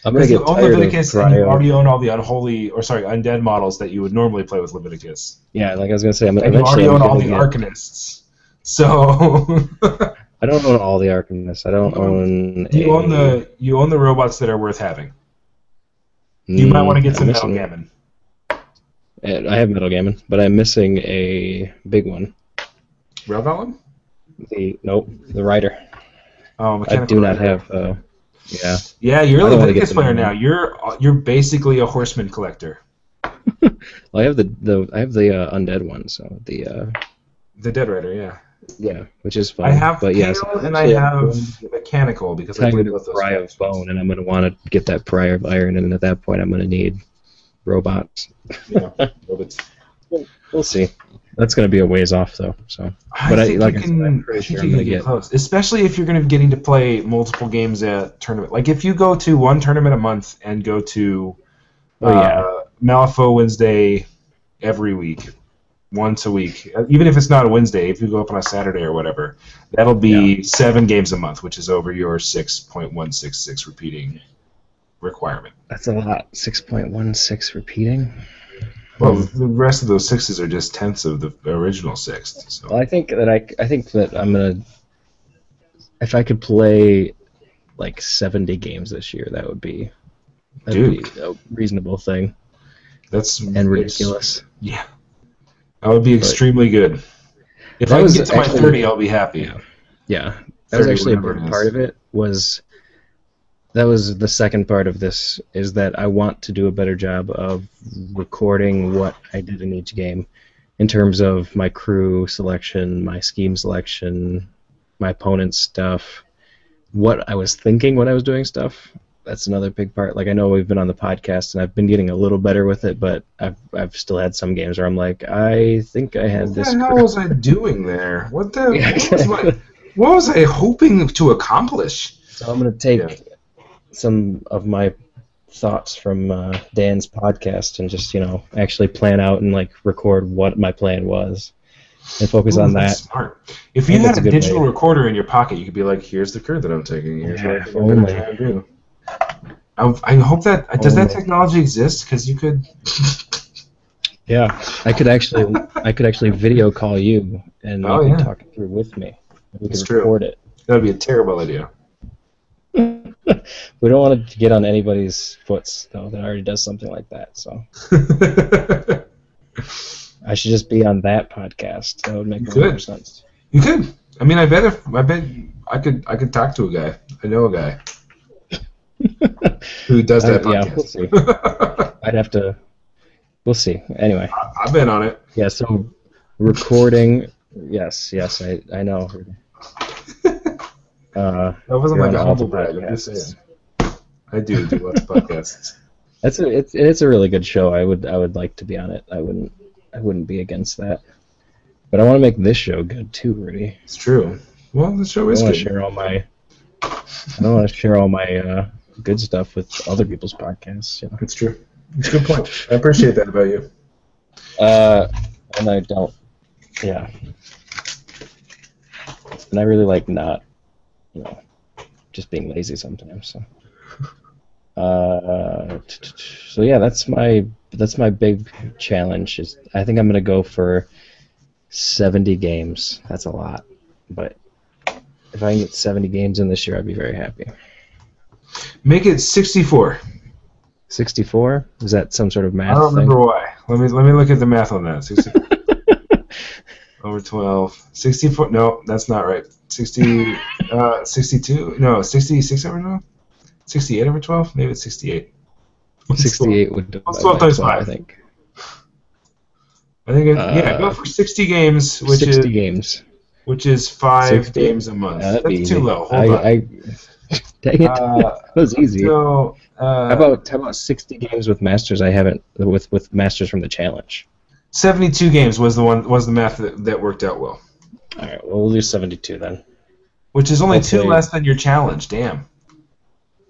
[SPEAKER 2] I'm gonna
[SPEAKER 1] you
[SPEAKER 2] get
[SPEAKER 1] own
[SPEAKER 2] tired
[SPEAKER 1] Leviticus
[SPEAKER 2] of
[SPEAKER 1] and you already own all the unholy, or sorry, undead models that you would normally play with Leviticus.
[SPEAKER 2] Yeah, like I was gonna say, I'm
[SPEAKER 1] And you already own all the Arcanists. So
[SPEAKER 2] I don't own all the Arcanists. I don't
[SPEAKER 1] You
[SPEAKER 2] own.
[SPEAKER 1] you
[SPEAKER 2] a-
[SPEAKER 1] own the you own the robots that are worth having. You might
[SPEAKER 2] Mm,
[SPEAKER 1] want to get some Metal Gamin.
[SPEAKER 2] Uh, I have Metal Gamin, but I'm missing a big one.
[SPEAKER 1] Rail Golem?
[SPEAKER 2] The nope, the Rider.
[SPEAKER 1] Oh,
[SPEAKER 2] I do not
[SPEAKER 1] Rider.
[SPEAKER 2] have. Uh, yeah,
[SPEAKER 1] Yeah, you're
[SPEAKER 2] I
[SPEAKER 1] a
[SPEAKER 2] don't wanna
[SPEAKER 1] Leviticus player now. You're you're basically a horseman collector.
[SPEAKER 2] well, I have the the I have the uh, undead one, so the uh,
[SPEAKER 1] The Dead Rider, yeah.
[SPEAKER 2] Yeah, which is fun.
[SPEAKER 1] I have
[SPEAKER 2] but yes,
[SPEAKER 1] Pale and I have Mechanical because I
[SPEAKER 2] I'm
[SPEAKER 1] played
[SPEAKER 2] going
[SPEAKER 1] both
[SPEAKER 2] to
[SPEAKER 1] those.
[SPEAKER 2] Pry of. Bone, and I'm going to want to get that Pry of Iron, and at that point, I'm going to need robots.
[SPEAKER 1] Yeah, robots.
[SPEAKER 2] We'll see. That's going to be a ways off, though. So, But I-
[SPEAKER 1] think
[SPEAKER 2] like
[SPEAKER 1] you
[SPEAKER 2] I said, I'm pretty sure I'm gonna
[SPEAKER 1] get,
[SPEAKER 2] get-
[SPEAKER 1] close, especially if you're going to be getting to play multiple games at tournament. Like if you go to one tournament a month and go to
[SPEAKER 2] oh yeah,
[SPEAKER 1] uh, Malifaux Wednesday every week, once a week. Uh, Even if it's not a Wednesday, if you go up on a Saturday or whatever, that'll be seven games a month, which is over your six point one six six repeating requirement.
[SPEAKER 2] that's a lot. Six point one six repeating.
[SPEAKER 1] Well, the rest of those sixes are just tenths of the original sixth. So
[SPEAKER 2] Well, I think that I, I think that I'm gonna. If I could play like 70 games this year, that would be that'd
[SPEAKER 1] Dude.
[SPEAKER 2] be a reasonable thing
[SPEAKER 1] that's
[SPEAKER 2] and ridiculous.
[SPEAKER 1] Yeah, that would be
[SPEAKER 2] But-
[SPEAKER 1] extremely good. If
[SPEAKER 2] That
[SPEAKER 1] I can get to my
[SPEAKER 2] actually-
[SPEAKER 1] thirty, I'll be happy.
[SPEAKER 2] Yeah. Yeah, that was actually a big
[SPEAKER 1] it is.
[SPEAKER 2] part of it. Was that was the second part of this is that I want to do a better job of recording what I did in each game, in terms of my crew selection, my scheme selection, my opponent's stuff, what I was thinking when I was doing stuff. That's another big part. Like I know we've been on the podcast and I've been getting a little better with it, but I've I've still had some games where I'm like, I think I had
[SPEAKER 1] What
[SPEAKER 2] this.
[SPEAKER 1] What the hell
[SPEAKER 2] crew.
[SPEAKER 1] was I doing there? What the? What, was my, what was I hoping to accomplish?
[SPEAKER 2] So I'm going to take
[SPEAKER 1] Yeah.
[SPEAKER 2] some of my thoughts from uh, Dan's podcast and just you know actually plan out and like record what my plan was and focus
[SPEAKER 1] Ooh,
[SPEAKER 2] on that.
[SPEAKER 1] Smart. If you had a
[SPEAKER 2] a
[SPEAKER 1] digital
[SPEAKER 2] way.
[SPEAKER 1] recorder in your pocket, you could be like, "Here's the curve that I'm taking. Here's
[SPEAKER 2] Yeah,
[SPEAKER 1] what I'm gonna
[SPEAKER 2] only.
[SPEAKER 1] try to do." I, I hope that does that
[SPEAKER 2] Only.
[SPEAKER 1] technology exist? Because you could.
[SPEAKER 2] Yeah, I could actually I could actually video call you and
[SPEAKER 1] Oh,
[SPEAKER 2] you could
[SPEAKER 1] yeah.
[SPEAKER 2] talk it through with me. We
[SPEAKER 1] That's
[SPEAKER 2] could
[SPEAKER 1] true.
[SPEAKER 2] record it.
[SPEAKER 1] That would be a terrible idea.
[SPEAKER 2] We don't want to get on anybody's foots though that already does something like that. So I should just be on that podcast. That would make more sense.
[SPEAKER 1] you could. I mean, I bet if I bet I could I could talk to a guy. I know a guy who does that
[SPEAKER 2] Uh, yeah, we'll see.
[SPEAKER 1] podcast.
[SPEAKER 2] I'd have to. We'll see. Anyway.
[SPEAKER 1] I've been on it.
[SPEAKER 2] Yeah, so recording. Yes, yes, I, I know. Uh,
[SPEAKER 1] That wasn't like a humble brag. I'm just saying. I do do lots of podcasts.
[SPEAKER 2] that's a it's it's a really good show. I would I would like to be on it. I wouldn't I wouldn't be against that. But I want to make this show good too, Rudy.
[SPEAKER 1] It's true. Well, the show
[SPEAKER 2] I
[SPEAKER 1] is
[SPEAKER 2] want to share all my I don't want to share all my uh, good stuff with other people's podcasts. You know.
[SPEAKER 1] It's true. It's a good point. I appreciate that about you.
[SPEAKER 2] Uh, and I don't. Yeah. And I really like not, you know, just being lazy sometimes. So. Uh, so yeah, that's my that's my big challenge. Is I think I'm gonna go for seventy games. That's a lot, but if I can get seventy games in this year, I'd be very happy.
[SPEAKER 1] Make it 64.
[SPEAKER 2] Sixty-four is that some sort of math
[SPEAKER 1] I don't
[SPEAKER 2] thing?
[SPEAKER 1] remember why. Let me let me look at the math on that. 60, over 12. 64. No, that's not right. 60. Uh, 62. No, 66 over 12. 68 over 12. Maybe it's 68.
[SPEAKER 2] Sixty-eight would divide
[SPEAKER 1] 12 times
[SPEAKER 2] 12, I think.
[SPEAKER 1] I think. It, yeah,
[SPEAKER 2] Uh,
[SPEAKER 1] go for 60 games, which
[SPEAKER 2] 60
[SPEAKER 1] is
[SPEAKER 2] games.
[SPEAKER 1] which is five
[SPEAKER 2] 60.
[SPEAKER 1] games a month.
[SPEAKER 2] Yeah, that'd
[SPEAKER 1] That's too low. Hold
[SPEAKER 2] I,
[SPEAKER 1] on.
[SPEAKER 2] I, dang it,
[SPEAKER 1] Uh,
[SPEAKER 2] that was easy.
[SPEAKER 1] So, uh,
[SPEAKER 2] how about how about 60 games with masters? I haven't with with masters from the challenge.
[SPEAKER 1] 72 games was the one was the math that, that worked out well,
[SPEAKER 2] All right, well we'll do 72 then.
[SPEAKER 1] which is only two less than your challenge. Damn.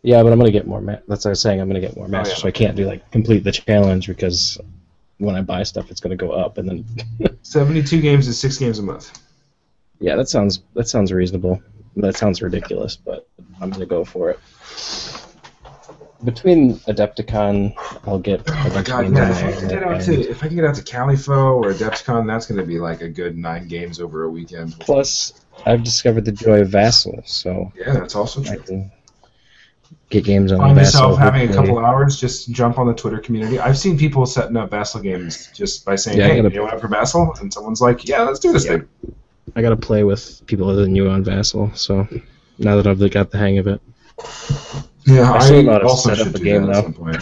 [SPEAKER 2] Yeah, but I'm gonna get more. Ma- that's what I was saying. I'm gonna get more masters,
[SPEAKER 1] Oh, yeah.
[SPEAKER 2] so I can't do like complete the challenge because when I buy stuff, it's gonna go up, and then
[SPEAKER 1] 72 games is six games a month.
[SPEAKER 2] yeah, that sounds that sounds reasonable. That sounds ridiculous, but I'm gonna go for it. between Adepticon, I'll get
[SPEAKER 1] Oh my god, yeah! If I can get out to if I can get out to Califo or Adepticon, that's going to be like a good nine games over a weekend.
[SPEAKER 2] Plus, I've discovered the joy of Vassal, so
[SPEAKER 1] Yeah, that's also
[SPEAKER 2] I
[SPEAKER 1] true.
[SPEAKER 2] can get games on
[SPEAKER 1] Find
[SPEAKER 2] Vassal.
[SPEAKER 1] yourself having a couple hours, just jump on the Twitter community. I've seen people setting up Vassal games just by saying,
[SPEAKER 2] Yeah,
[SPEAKER 1] "Hey,
[SPEAKER 2] gotta-
[SPEAKER 1] you want for Vassal?" And someone's like, "Yeah, let's do this
[SPEAKER 2] Yeah.
[SPEAKER 1] thing."
[SPEAKER 2] I gotta play with people other than you on Vassal, so now that I've got the hang of it.
[SPEAKER 1] Yeah,
[SPEAKER 2] I
[SPEAKER 1] I,
[SPEAKER 2] still know how to
[SPEAKER 1] also
[SPEAKER 2] set up
[SPEAKER 1] should
[SPEAKER 2] a game,
[SPEAKER 1] that at some point.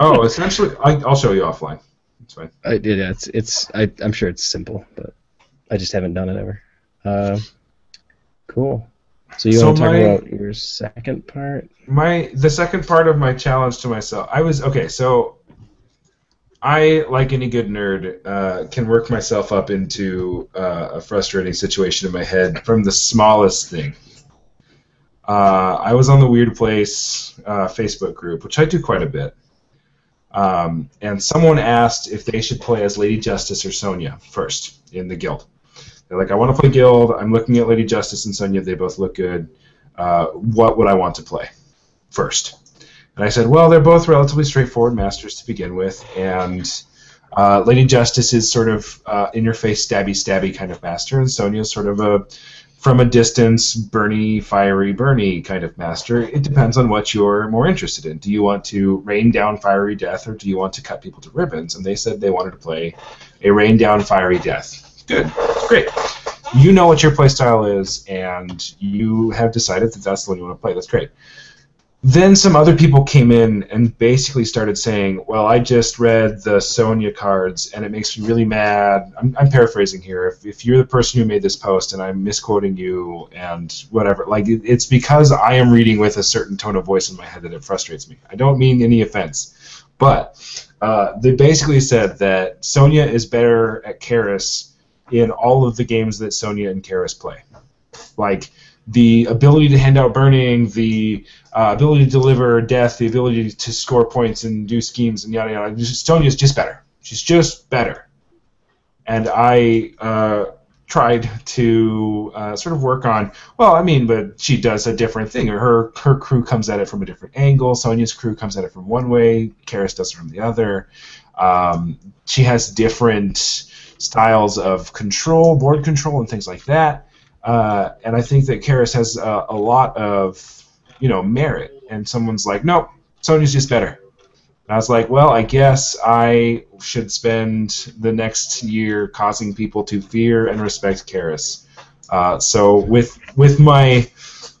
[SPEAKER 1] oh, essentially, I, I'll show you offline. It's fine.
[SPEAKER 2] I, did yeah, it's it's I, I'm sure it's simple, but I just haven't done it ever. Uh, cool. So you
[SPEAKER 1] So
[SPEAKER 2] want to talk
[SPEAKER 1] my-
[SPEAKER 2] about your second part?
[SPEAKER 1] My the second part of my challenge to myself, I was okay. So I, like any good nerd, uh, can work myself up into uh, a frustrating situation in my head from the smallest thing. Uh, I was on the Weird Place uh, Facebook group, which I do quite a bit. Um, and someone asked if they should play as Lady Justice or Sonnia first in the guild. They're like, I want to play guild. I'm looking at Lady Justice and Sonnia. They both look good. Uh, what would I want to play first? And I said, well, they're both relatively straightforward masters to begin with, and uh, Lady Justice is sort of uh, in your face, stabby, stabby kind of master, and Sonnia is sort of a from a distance, burny, fiery, burny kind of master. It depends on what you're more interested in. Do you want to rain down fiery death, or do you want to cut people to ribbons? And they said they wanted to play a rain down fiery death. Good, great. You know what your playstyle is, and you have decided that that's the one you want to play. That's great then some other people came in and basically started saying, "Well, I just read the Sonnia cards, and it makes me really mad." I'm, I'm paraphrasing here. If, if you're the person who made this post and I'm misquoting you and whatever, like it, it's because I am reading with a certain tone of voice in my head that it frustrates me. I don't mean any offense, but uh, they basically said that Sonnia is better at Kaeris in all of the games that Sonnia and Kaeris play, like the ability to hand out burning, the uh, ability to deliver death, the ability to score points and do schemes and yada yada. Sonnia's just better. She's just better. And I uh, tried to uh, sort of work on. Well, I mean, but she does a different thing. Her her crew comes at it from a different angle. Sonnia's crew comes at it from one way. Kaeris does it from the other. Um, she has different styles of control, board control, and things like that. Uh, and I think that Kaeris has a, lot of, you know, merit. And someone's like, nope, Sonnia's just better. And I was like, well, I guess I should spend the next year causing people to fear and respect Kaeris. Uh, so with with my,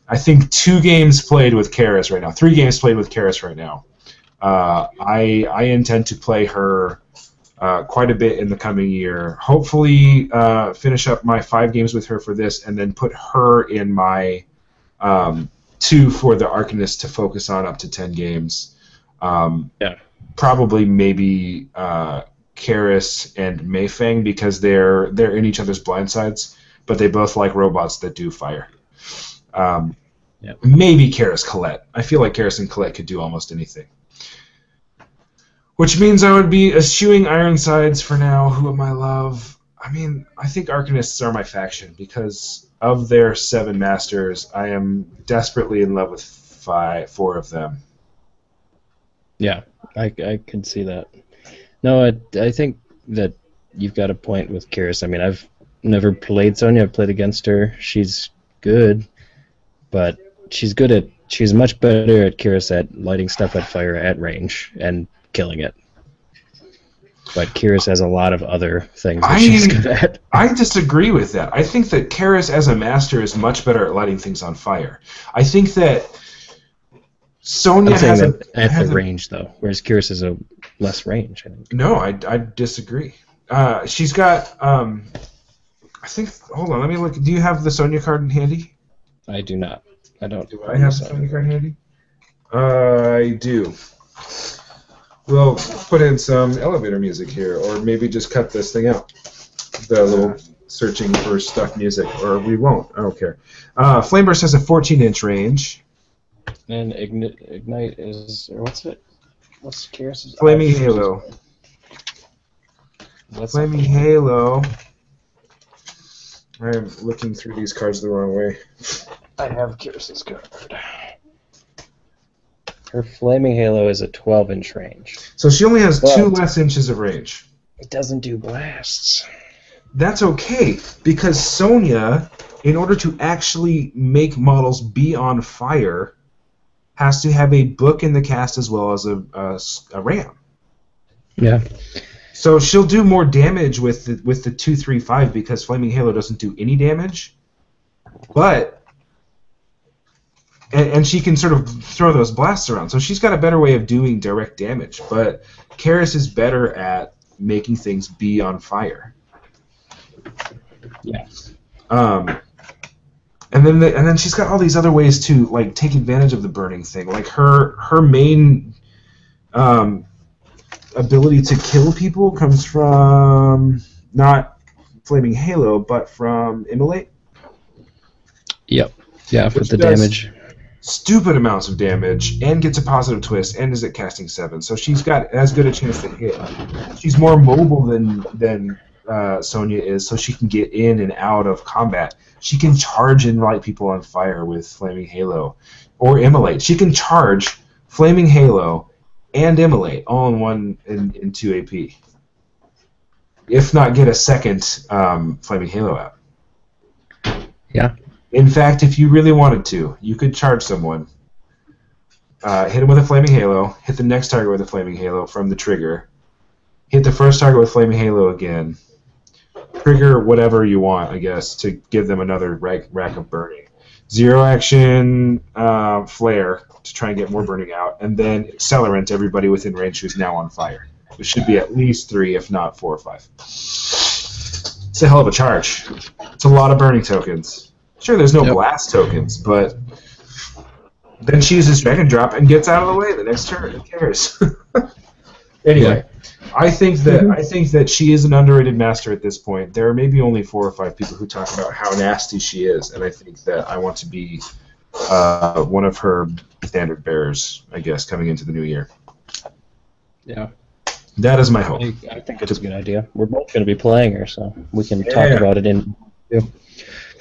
[SPEAKER 1] I think two games played with Kaeris right now, three games played with Kaeris right now. Uh, I I intend to play her uh, quite a bit in the coming year. Hopefully, uh, finish up my five games with her for this, and then put her in my um, two for the Arcanist to focus on up to ten games. Um,
[SPEAKER 2] Yeah.
[SPEAKER 1] Probably, maybe uh, Kaeris and Mei Feng because they're they're in each other's blind sides, but they both like robots that do fire. Um,
[SPEAKER 2] Yep.
[SPEAKER 1] Maybe Kaeris Colette. I feel like Kaeris and Colette could do almost anything. Which means I would be eschewing Ironsides for now. Who am I love? I mean, I think Arcanists are my faction because of their seven masters. I am desperately in love with five, four of them.
[SPEAKER 2] Yeah, I, I can see that. No, I, I think that you've got a point with Kaeris. I mean, I've never played Sonnia. I've played against her. She's good, but she's good at. She's much better at Kaeris at lighting stuff at fire at range and killing it. But Kaeris has a lot of other things that
[SPEAKER 1] I-
[SPEAKER 2] she's good at.
[SPEAKER 1] I disagree with that. I think that Kaeris as a master is much better at lighting things on fire. I think that Sonnia
[SPEAKER 2] I'm
[SPEAKER 1] has a,
[SPEAKER 2] at
[SPEAKER 1] has
[SPEAKER 2] the
[SPEAKER 1] a-
[SPEAKER 2] range though, whereas Kaeris is a less range. I think.
[SPEAKER 1] No, I, I disagree. Uh, she's got. Um, I think. Hold on. Let me look. Do you have the Sonnia card in handy?
[SPEAKER 2] I do not. I don't.
[SPEAKER 1] Do I have the Sonnia card handy? Uh, I do. We'll put in some elevator music here, or maybe just cut this thing out. The little searching for stuck music, or we won't. I don't care. Uh, Flameburst has a 14-inch range.
[SPEAKER 2] And ignite, ignite is or what's it? What's Kaeris's?
[SPEAKER 1] Flaming Halo.
[SPEAKER 2] What's
[SPEAKER 1] Flaming Halo. I'm looking through these cards the wrong way.
[SPEAKER 2] I have Kaeris's card. Her flaming halo is a 12 inch range.
[SPEAKER 1] So she only has
[SPEAKER 2] Well-
[SPEAKER 1] two less inches of range.
[SPEAKER 2] It doesn't do blasts.
[SPEAKER 1] That's okay because Sonnia, in order to actually make models be on fire, has to have a book in the cast as well as a a ram.
[SPEAKER 2] Yeah.
[SPEAKER 1] So she'll do more damage with the, with the two three five because Flaming Halo doesn't do any damage, but and, and she can sort of throw those blasts around. So she's got a better way of doing direct damage. But Kaeris is better at making things be on fire.
[SPEAKER 2] Yeah.
[SPEAKER 1] Um, and then the, and then she's got all these other ways to like take advantage of the burning thing. Like her her main um, ability to kill people comes from not flaming halo, but from immolate.
[SPEAKER 2] Yep. Yeah, for the
[SPEAKER 1] does-
[SPEAKER 2] damage.
[SPEAKER 1] Stupid amounts of damage and gets a positive twist and is at casting seven, so she's got as good a chance to hit. She's more mobile than than uh, Sonnia is, so she can get in and out of combat. She can charge and light people on fire with Flaming Halo or Immolate. She can charge Flaming Halo and Immolate all in one in, in two AP. If not, get a second um, Flaming Halo out.
[SPEAKER 2] Yeah.
[SPEAKER 1] In fact, if you really wanted to, you could charge someone, uh, hit him with a flaming halo, hit the next target with a flaming halo from the trigger, hit the first target with flaming halo again, trigger whatever you want, I guess, to give them another rack, rack of burning. Zero action uh, flare to try and get more burning out, and then accelerant everybody within range who's now on fire. It should be at least three, if not four or five. It's a hell of a charge. It's a lot of burning tokens. Sure, there's no
[SPEAKER 2] Yep.
[SPEAKER 1] blast tokens, but then she uses Dragon Drop and gets out of the way the next turn. Who cares? anyway, I think that I think that she is an underrated master at this point. There are maybe only four or five people who talk about how nasty she is, and I think that I want to be uh, one of her standard bearers, I guess, coming into the new year.
[SPEAKER 2] Yeah.
[SPEAKER 1] That is my hope.
[SPEAKER 2] I, I think it's a good idea. We're both going to be playing her, so we can talk about it in.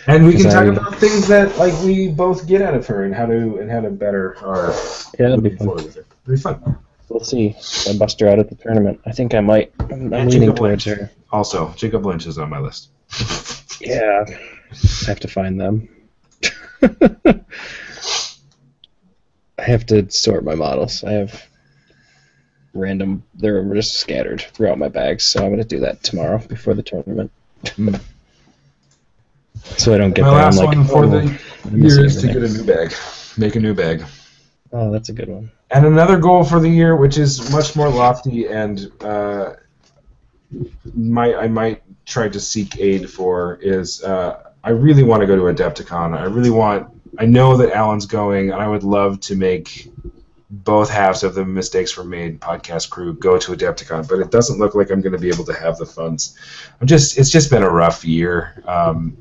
[SPEAKER 1] And we can talk
[SPEAKER 2] I-
[SPEAKER 1] about things that like we both get out of her and how to and how to better our
[SPEAKER 2] Yeah, it'll be fun.
[SPEAKER 1] forward with her. It'll be fun.
[SPEAKER 2] We'll see. I bust her out at the tournament. I think I might. I'm, I'm leaning
[SPEAKER 1] Jacob
[SPEAKER 2] towards
[SPEAKER 1] Lynch.
[SPEAKER 2] her.
[SPEAKER 1] Also, Jacob Lynch is on my list.
[SPEAKER 2] Yeah. I have to find them. I have to sort my models. I have random. They're just scattered throughout my bags, so I'm going to do that tomorrow before the tournament.
[SPEAKER 1] Hmm.
[SPEAKER 2] So I don't get
[SPEAKER 1] my
[SPEAKER 2] there.
[SPEAKER 1] last
[SPEAKER 2] I'm like,
[SPEAKER 1] one for
[SPEAKER 2] oh,
[SPEAKER 1] the year is to get a new bag. Make a new bag.
[SPEAKER 2] Oh, that's a good one.
[SPEAKER 1] And another goal for the year, which is much more lofty and uh, might I might try to seek aid for, is uh, I really want to go to Adepticon. I really want. I know that Alan's going, and I would love to make both halves of the mistakes were made podcast crew go to Adepticon, but it doesn't look like I'm going to be able to have the funds. I'm just. It's just been a rough year. Um,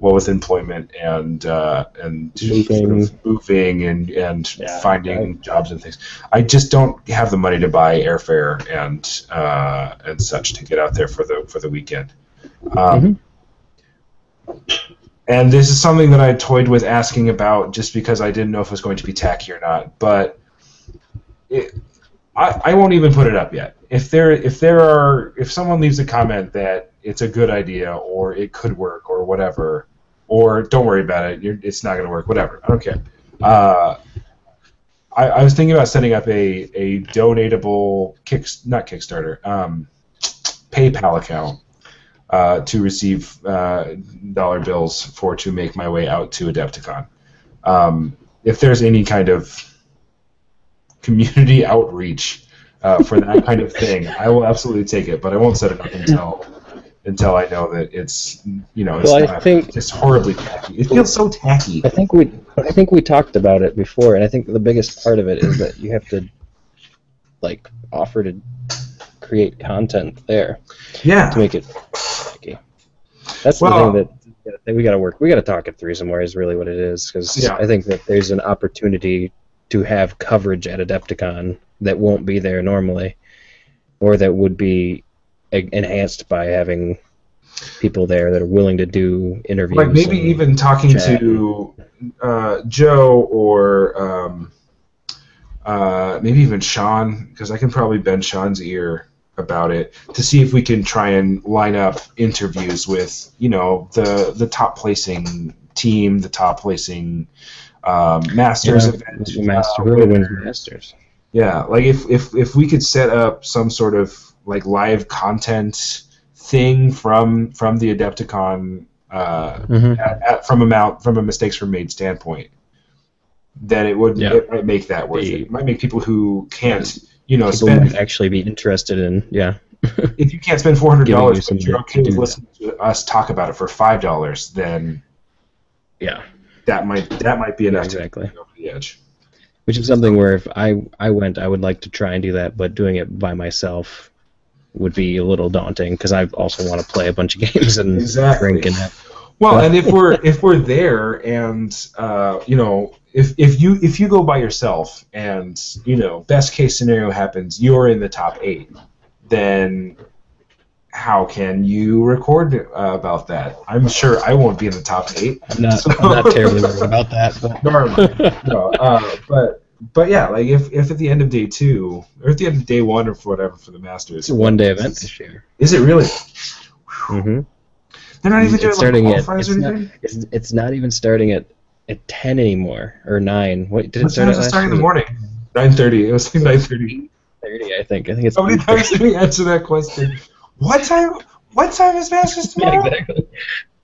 [SPEAKER 1] well, with employment and uh, and sort
[SPEAKER 2] Moving.
[SPEAKER 1] of moving and and
[SPEAKER 2] Yeah,
[SPEAKER 1] finding jobs and things. I just don't have the money to buy airfare and uh, and such to get out there for the for the weekend. Um, And this is something that I toyed with asking about just because I didn't know if it was going to be tacky or not. But it, I, I won't even put it up yet. If there if there are if someone leaves a comment that it's a good idea or it could work or whatever, or don't worry about it, you're, it's not going to work, whatever. I don't care. Uh, I, I was thinking about setting up a, a donatable kick not Kickstarter um, PayPal account uh, to receive uh, dollar bills for to make my way out to Adepticon. Um, if there's any kind of community outreach uh, for that kind of thing, I will absolutely take it. But I won't set it up until until I know that it's you know it's
[SPEAKER 2] Well, I think-
[SPEAKER 1] just horribly tacky. It feels so tacky.
[SPEAKER 2] I think we I think we talked about it before, and I think the biggest part of it is that you have to like offer to create content there
[SPEAKER 1] Yeah.
[SPEAKER 2] to make it tacky. That's
[SPEAKER 1] Well-
[SPEAKER 2] the thing that, we got to work. We got to talk it through some more. Is really what it is because
[SPEAKER 1] Yeah.
[SPEAKER 2] I think that there's an opportunity to have coverage at Adepticon that won't be there normally, or that would be enhanced by having people there that are willing to do interviews.
[SPEAKER 1] like maybe even talking
[SPEAKER 2] chat.
[SPEAKER 1] to uh, Joe or um, uh, maybe even Sean, because I can probably bend Sean's ear about it to see if we can try and line up interviews with you know the the top placing team, the top placing um, Masters
[SPEAKER 2] Yeah,
[SPEAKER 1] event.
[SPEAKER 2] Master,
[SPEAKER 1] uh,
[SPEAKER 2] whoever wins. Masters.
[SPEAKER 1] Yeah, like if, if if we could set up some sort of like live content thing from from the Adepticon uh,
[SPEAKER 2] Mm-hmm.
[SPEAKER 1] at, at, from a mount from a mistakes were made standpoint, then it would
[SPEAKER 2] Yeah.
[SPEAKER 1] it might make that worth
[SPEAKER 2] The-
[SPEAKER 1] it. It might make people who can't you know spend
[SPEAKER 2] actually be interested in, yeah.
[SPEAKER 1] if you can't spend four hundred dollars, but you're okay with listening to us talk about it for five dollars, then
[SPEAKER 2] Yeah,
[SPEAKER 1] that might that might be enough
[SPEAKER 2] exactly.
[SPEAKER 1] to over the edge.
[SPEAKER 2] Which is something where if I I went, I would like to try and do that, but doing it by myself would be a little daunting because I also want to play a bunch of games and
[SPEAKER 1] Exactly.
[SPEAKER 2] drink and have,
[SPEAKER 1] Well, and if we're if we're there, and uh, you know, if if you if you go by yourself, and you know, best case scenario happens, you're in the top eight, then how can you record uh, about that? I'm sure I won't be in the top eight.
[SPEAKER 2] I'm not I'm not terribly worried about that, but
[SPEAKER 1] Nor am I. no, uh, but but yeah, like if, if at the end of day two or at the end of day one or for whatever for the Masters,
[SPEAKER 2] it's a one day event this year.
[SPEAKER 1] Is it really?
[SPEAKER 2] Mm-hmm.
[SPEAKER 1] They're not even
[SPEAKER 2] It's
[SPEAKER 1] doing
[SPEAKER 2] starting
[SPEAKER 1] like
[SPEAKER 2] at
[SPEAKER 1] qualifiers
[SPEAKER 2] it's
[SPEAKER 1] or
[SPEAKER 2] not, it's, it's not even starting at at ten anymore or nine. What did it
[SPEAKER 1] What
[SPEAKER 2] start at
[SPEAKER 1] is it
[SPEAKER 2] last
[SPEAKER 1] starting in the morning? Nine thirty. It was like nine thirty.
[SPEAKER 2] Thirty, I think. I think it's.
[SPEAKER 1] How many times did we answer that question? What time? What time is Masters
[SPEAKER 2] yeah,
[SPEAKER 1] tomorrow?
[SPEAKER 2] exactly.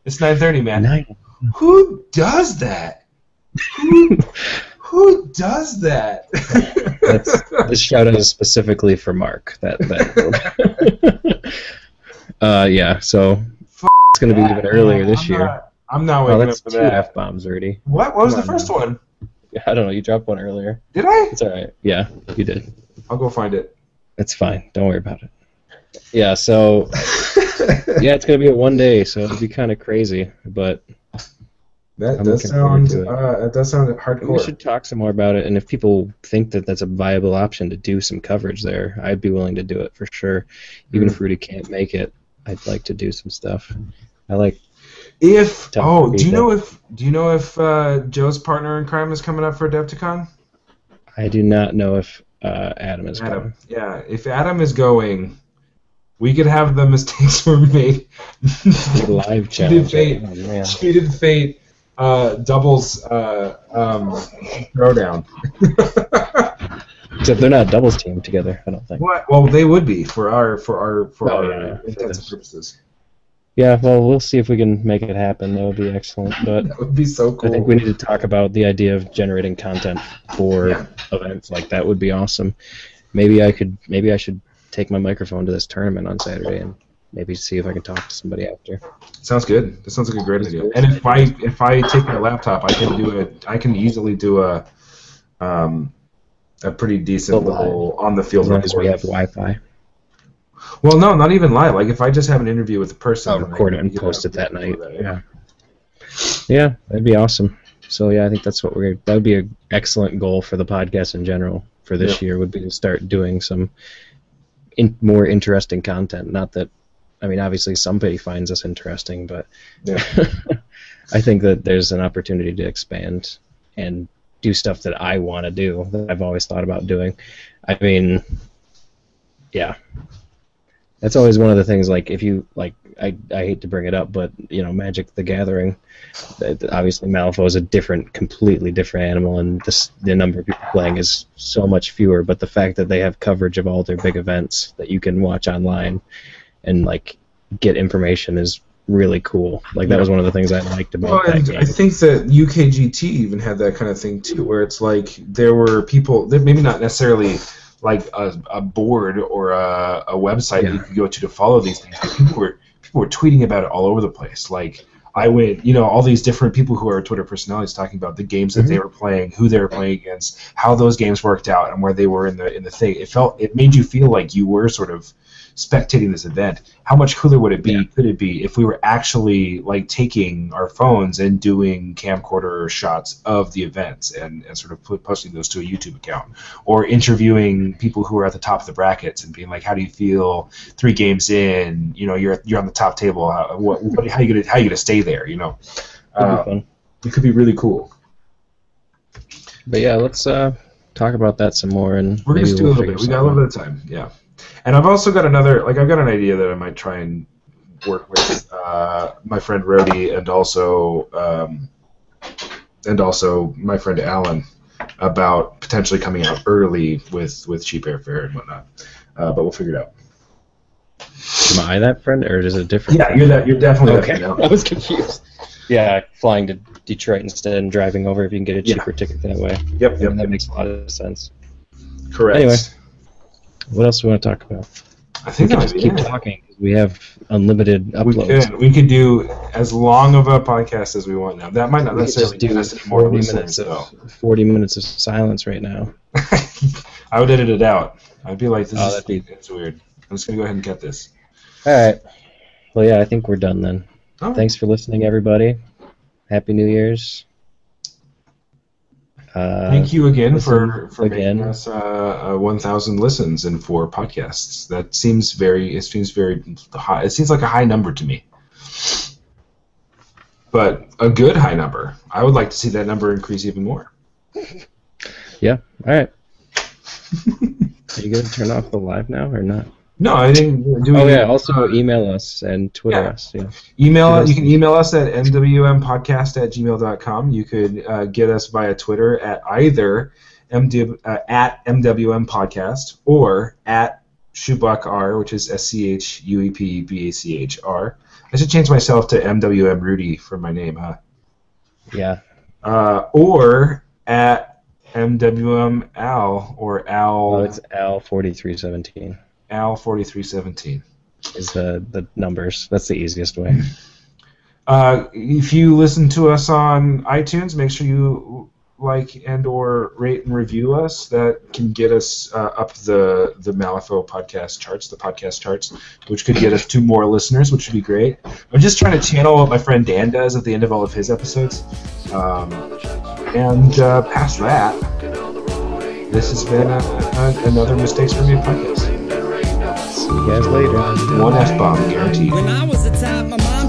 [SPEAKER 1] It's nine thirty, man.
[SPEAKER 2] Nine.
[SPEAKER 1] Who does that? Who, does that?
[SPEAKER 2] That's this shout out is specifically for Mark. That that. uh, yeah. So it's gonna be even earlier this
[SPEAKER 1] I'm
[SPEAKER 2] year.
[SPEAKER 1] Not, I'm not
[SPEAKER 2] Oh, that's
[SPEAKER 1] up for
[SPEAKER 2] two
[SPEAKER 1] that.
[SPEAKER 2] f bombs already.
[SPEAKER 1] What? What was
[SPEAKER 2] Come
[SPEAKER 1] the
[SPEAKER 2] on,
[SPEAKER 1] first
[SPEAKER 2] man.
[SPEAKER 1] one?
[SPEAKER 2] Yeah, I don't know. You dropped one earlier.
[SPEAKER 1] Did I?
[SPEAKER 2] It's all right. Yeah, you did.
[SPEAKER 1] I'll go find it.
[SPEAKER 2] It's fine. Don't worry about it. Yeah. So yeah, it's gonna be a one day, so it'll be kind of crazy, but
[SPEAKER 1] That
[SPEAKER 2] I'm
[SPEAKER 1] does sound.
[SPEAKER 2] to it.
[SPEAKER 1] Uh, that does sound hardcore.
[SPEAKER 2] we should talk some more about it. And if people think that that's a viable option to do some coverage there, I'd be willing to do it for sure. Even if Rudy can't make it, I'd like to do some stuff. I like.
[SPEAKER 1] If oh, do you
[SPEAKER 2] that.
[SPEAKER 1] know if do you know if uh, Joe's partner in crime is coming up for Adepticon?
[SPEAKER 2] I do not know if uh, Adam is
[SPEAKER 1] Adam.
[SPEAKER 2] going.
[SPEAKER 1] Yeah, if Adam is going, we could have the mistakes were made.
[SPEAKER 2] Live
[SPEAKER 1] Cheated
[SPEAKER 2] challenge.
[SPEAKER 1] fate.
[SPEAKER 2] Oh, man.
[SPEAKER 1] Cheated fate. Uh, doubles uh, um, throwdown.
[SPEAKER 2] Except they're not doubles team together. I don't think.
[SPEAKER 1] what? Well, they would be for our for our for
[SPEAKER 2] Oh,
[SPEAKER 1] our
[SPEAKER 2] yeah,
[SPEAKER 1] intents and purposes.
[SPEAKER 2] Yeah. Well, we'll see if we can make it happen. That would be excellent. But
[SPEAKER 1] That would be so cool.
[SPEAKER 2] I think we need to talk about the idea of generating content for
[SPEAKER 1] Yeah.
[SPEAKER 2] events like that. Would be awesome. Maybe I could. Maybe I should take my microphone to this tournament on Saturday and maybe see if I can talk to somebody after.
[SPEAKER 1] Sounds good. That sounds like a great idea. And if I if I take my laptop, I can do it. I can easily do a um, a pretty decent little on the field
[SPEAKER 2] As long as we have Wi-Fi.
[SPEAKER 1] Well, no, not even live. Like if I just have an interview with a person,
[SPEAKER 2] I'll record it and post it that night.
[SPEAKER 1] yeah.
[SPEAKER 2] Yeah. Yeah, that'd be awesome. So yeah, I think that's what we're. That would be an excellent goal for the podcast in general for this year. Would be to start doing some in, more interesting content. Not that, I mean, obviously somebody finds us interesting, but
[SPEAKER 1] Yeah.
[SPEAKER 2] I think that there's an opportunity to expand and do stuff that I want to do that I've always thought about doing. I mean, yeah, that's always one of the things. Like if you like, I I hate to bring it up, but you know, Magic the Gathering. Obviously, Malifaux is a different, completely different animal, and this, the number of people playing is so much fewer. But the fact that they have coverage of all their big events that you can watch online and like get information is really cool. Like that was one of the things I liked about
[SPEAKER 1] Well,
[SPEAKER 2] that.
[SPEAKER 1] I think that UKGT even had that kind of thing too, where it's like there were people, that maybe not necessarily like a, a board or a, a website that you could go to to follow these things. But people were people were tweeting about it all over the place. Like I went, you know, all these different people who are Twitter personalities talking about the games that
[SPEAKER 2] Mm-hmm.
[SPEAKER 1] they were playing, who they were playing against, how those games worked out, and where they were in the in the thing. It felt it made you feel like you were sort of spectating this event. How much cooler would it be?
[SPEAKER 2] Yeah.
[SPEAKER 1] Could it be if we were actually like taking our phones and doing camcorder shots of the events and, and sort of put, posting those to a YouTube account, or interviewing people who are at the top of the brackets and being like, "How do you feel three games in? You know, you're you're on the top table. How, what, what, how you gonna how you gonna stay there? You know, uh, it could be really cool.
[SPEAKER 2] But yeah, let's uh, talk about that some more, and
[SPEAKER 1] We're
[SPEAKER 2] maybe
[SPEAKER 1] gonna do
[SPEAKER 2] we'll
[SPEAKER 1] a little bit. We got a little bit of time. Yeah. And I've also got another like I've got an idea that I might try and work with uh, my friend Rody and also um, and also my friend Alan about potentially coming out early with with cheap airfare and whatnot. Uh, but we'll figure it out.
[SPEAKER 2] Am I that friend, or is it a different?
[SPEAKER 1] Yeah, you're that. You're definitely that
[SPEAKER 2] Okay, I was confused. Yeah, flying to Detroit instead and driving over if you can get a
[SPEAKER 1] Yeah.
[SPEAKER 2] cheaper ticket that way.
[SPEAKER 1] Yep.
[SPEAKER 2] I
[SPEAKER 1] Yep.
[SPEAKER 2] mean, that
[SPEAKER 1] yep.
[SPEAKER 2] makes a lot of sense.
[SPEAKER 1] Correct.
[SPEAKER 2] Anyway. What else do we want to talk about?
[SPEAKER 1] I think
[SPEAKER 2] We
[SPEAKER 1] think
[SPEAKER 2] can just keep
[SPEAKER 1] it.
[SPEAKER 2] talking 'cause we have unlimited uploads.
[SPEAKER 1] We could we could do as long of a podcast as we want now. That might not
[SPEAKER 2] We could
[SPEAKER 1] necessarily
[SPEAKER 2] just do
[SPEAKER 1] get us any more
[SPEAKER 2] 40 minutes
[SPEAKER 1] though.
[SPEAKER 2] of 40 minutes of silence right now.
[SPEAKER 1] I would edit it out. I'd be like, this
[SPEAKER 2] Oh,
[SPEAKER 1] is
[SPEAKER 2] that'd be-
[SPEAKER 1] it's weird. I'm just gonna go ahead and cut this.
[SPEAKER 2] All right. Well, yeah, I think we're done then.
[SPEAKER 1] All right.
[SPEAKER 2] Thanks for listening, everybody. Happy New Year's. Uh,
[SPEAKER 1] Thank you again for for
[SPEAKER 2] again.
[SPEAKER 1] making us uh, uh, 1,000 listens in four podcasts. That seems very. It seems very high. It seems like a high number to me. But a good high number. I would like to see that number increase even more.
[SPEAKER 2] Yeah. All right. Are you going to turn off the live now or not?
[SPEAKER 1] No, I didn't do.
[SPEAKER 2] Oh yeah. Also email us and Twitter
[SPEAKER 1] Yeah.
[SPEAKER 2] us. Yeah.
[SPEAKER 1] Email
[SPEAKER 2] us-
[SPEAKER 1] you can email us at mwmpodcast at gmail.com. You could uh, get us via Twitter at either MD, uh, at MWM Podcast or at Shubuck R, which is S C H U E P B A C H R. I should change myself to MWM Rudy for my name, huh?
[SPEAKER 2] Yeah.
[SPEAKER 1] Uh, or at MWM Al or Al
[SPEAKER 2] Oh, it's Al forty three seventeen
[SPEAKER 1] Al forty three seventeen.
[SPEAKER 2] is the the numbers. That's the easiest way.
[SPEAKER 1] Uh, if you listen to us on iTunes, make sure you like and or rate and review us. That can get us uh, up the the Malifaux podcast charts, the podcast charts, which could get us two more listeners, which would be great. I'm just trying to channel what my friend Dan does at the end of all of his episodes. Um, and uh, past that, this has been a, a, another Mistakes for Me podcast.
[SPEAKER 2] See you guys later.
[SPEAKER 1] One F bomb guaranteed.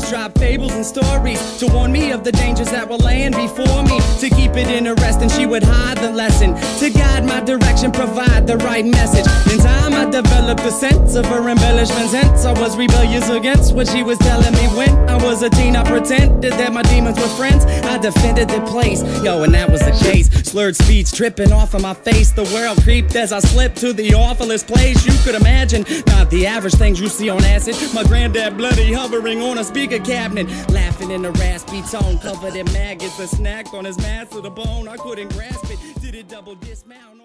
[SPEAKER 3] Dropped fables and stories to warn me of the dangers that were laying before me. To keep it interesting, she would hide the lesson. To guide my direction, provide the right message. In time, I developed a sense of her embellishments. Hence, I was rebellious against what she was telling me. When I was a teen, I pretended that my demons were friends. I defended the place, yo, and that was the case. Slurred speech tripping off of my face. The world creeped as I slipped to the awfulest place you could imagine. Not the average things you see on acid. My granddad bloody hovering on a speaker cabinet, laughing in a raspy tone, covered in maggots. A snack on his mass to the bone. I couldn't grasp it. Did it double dismount?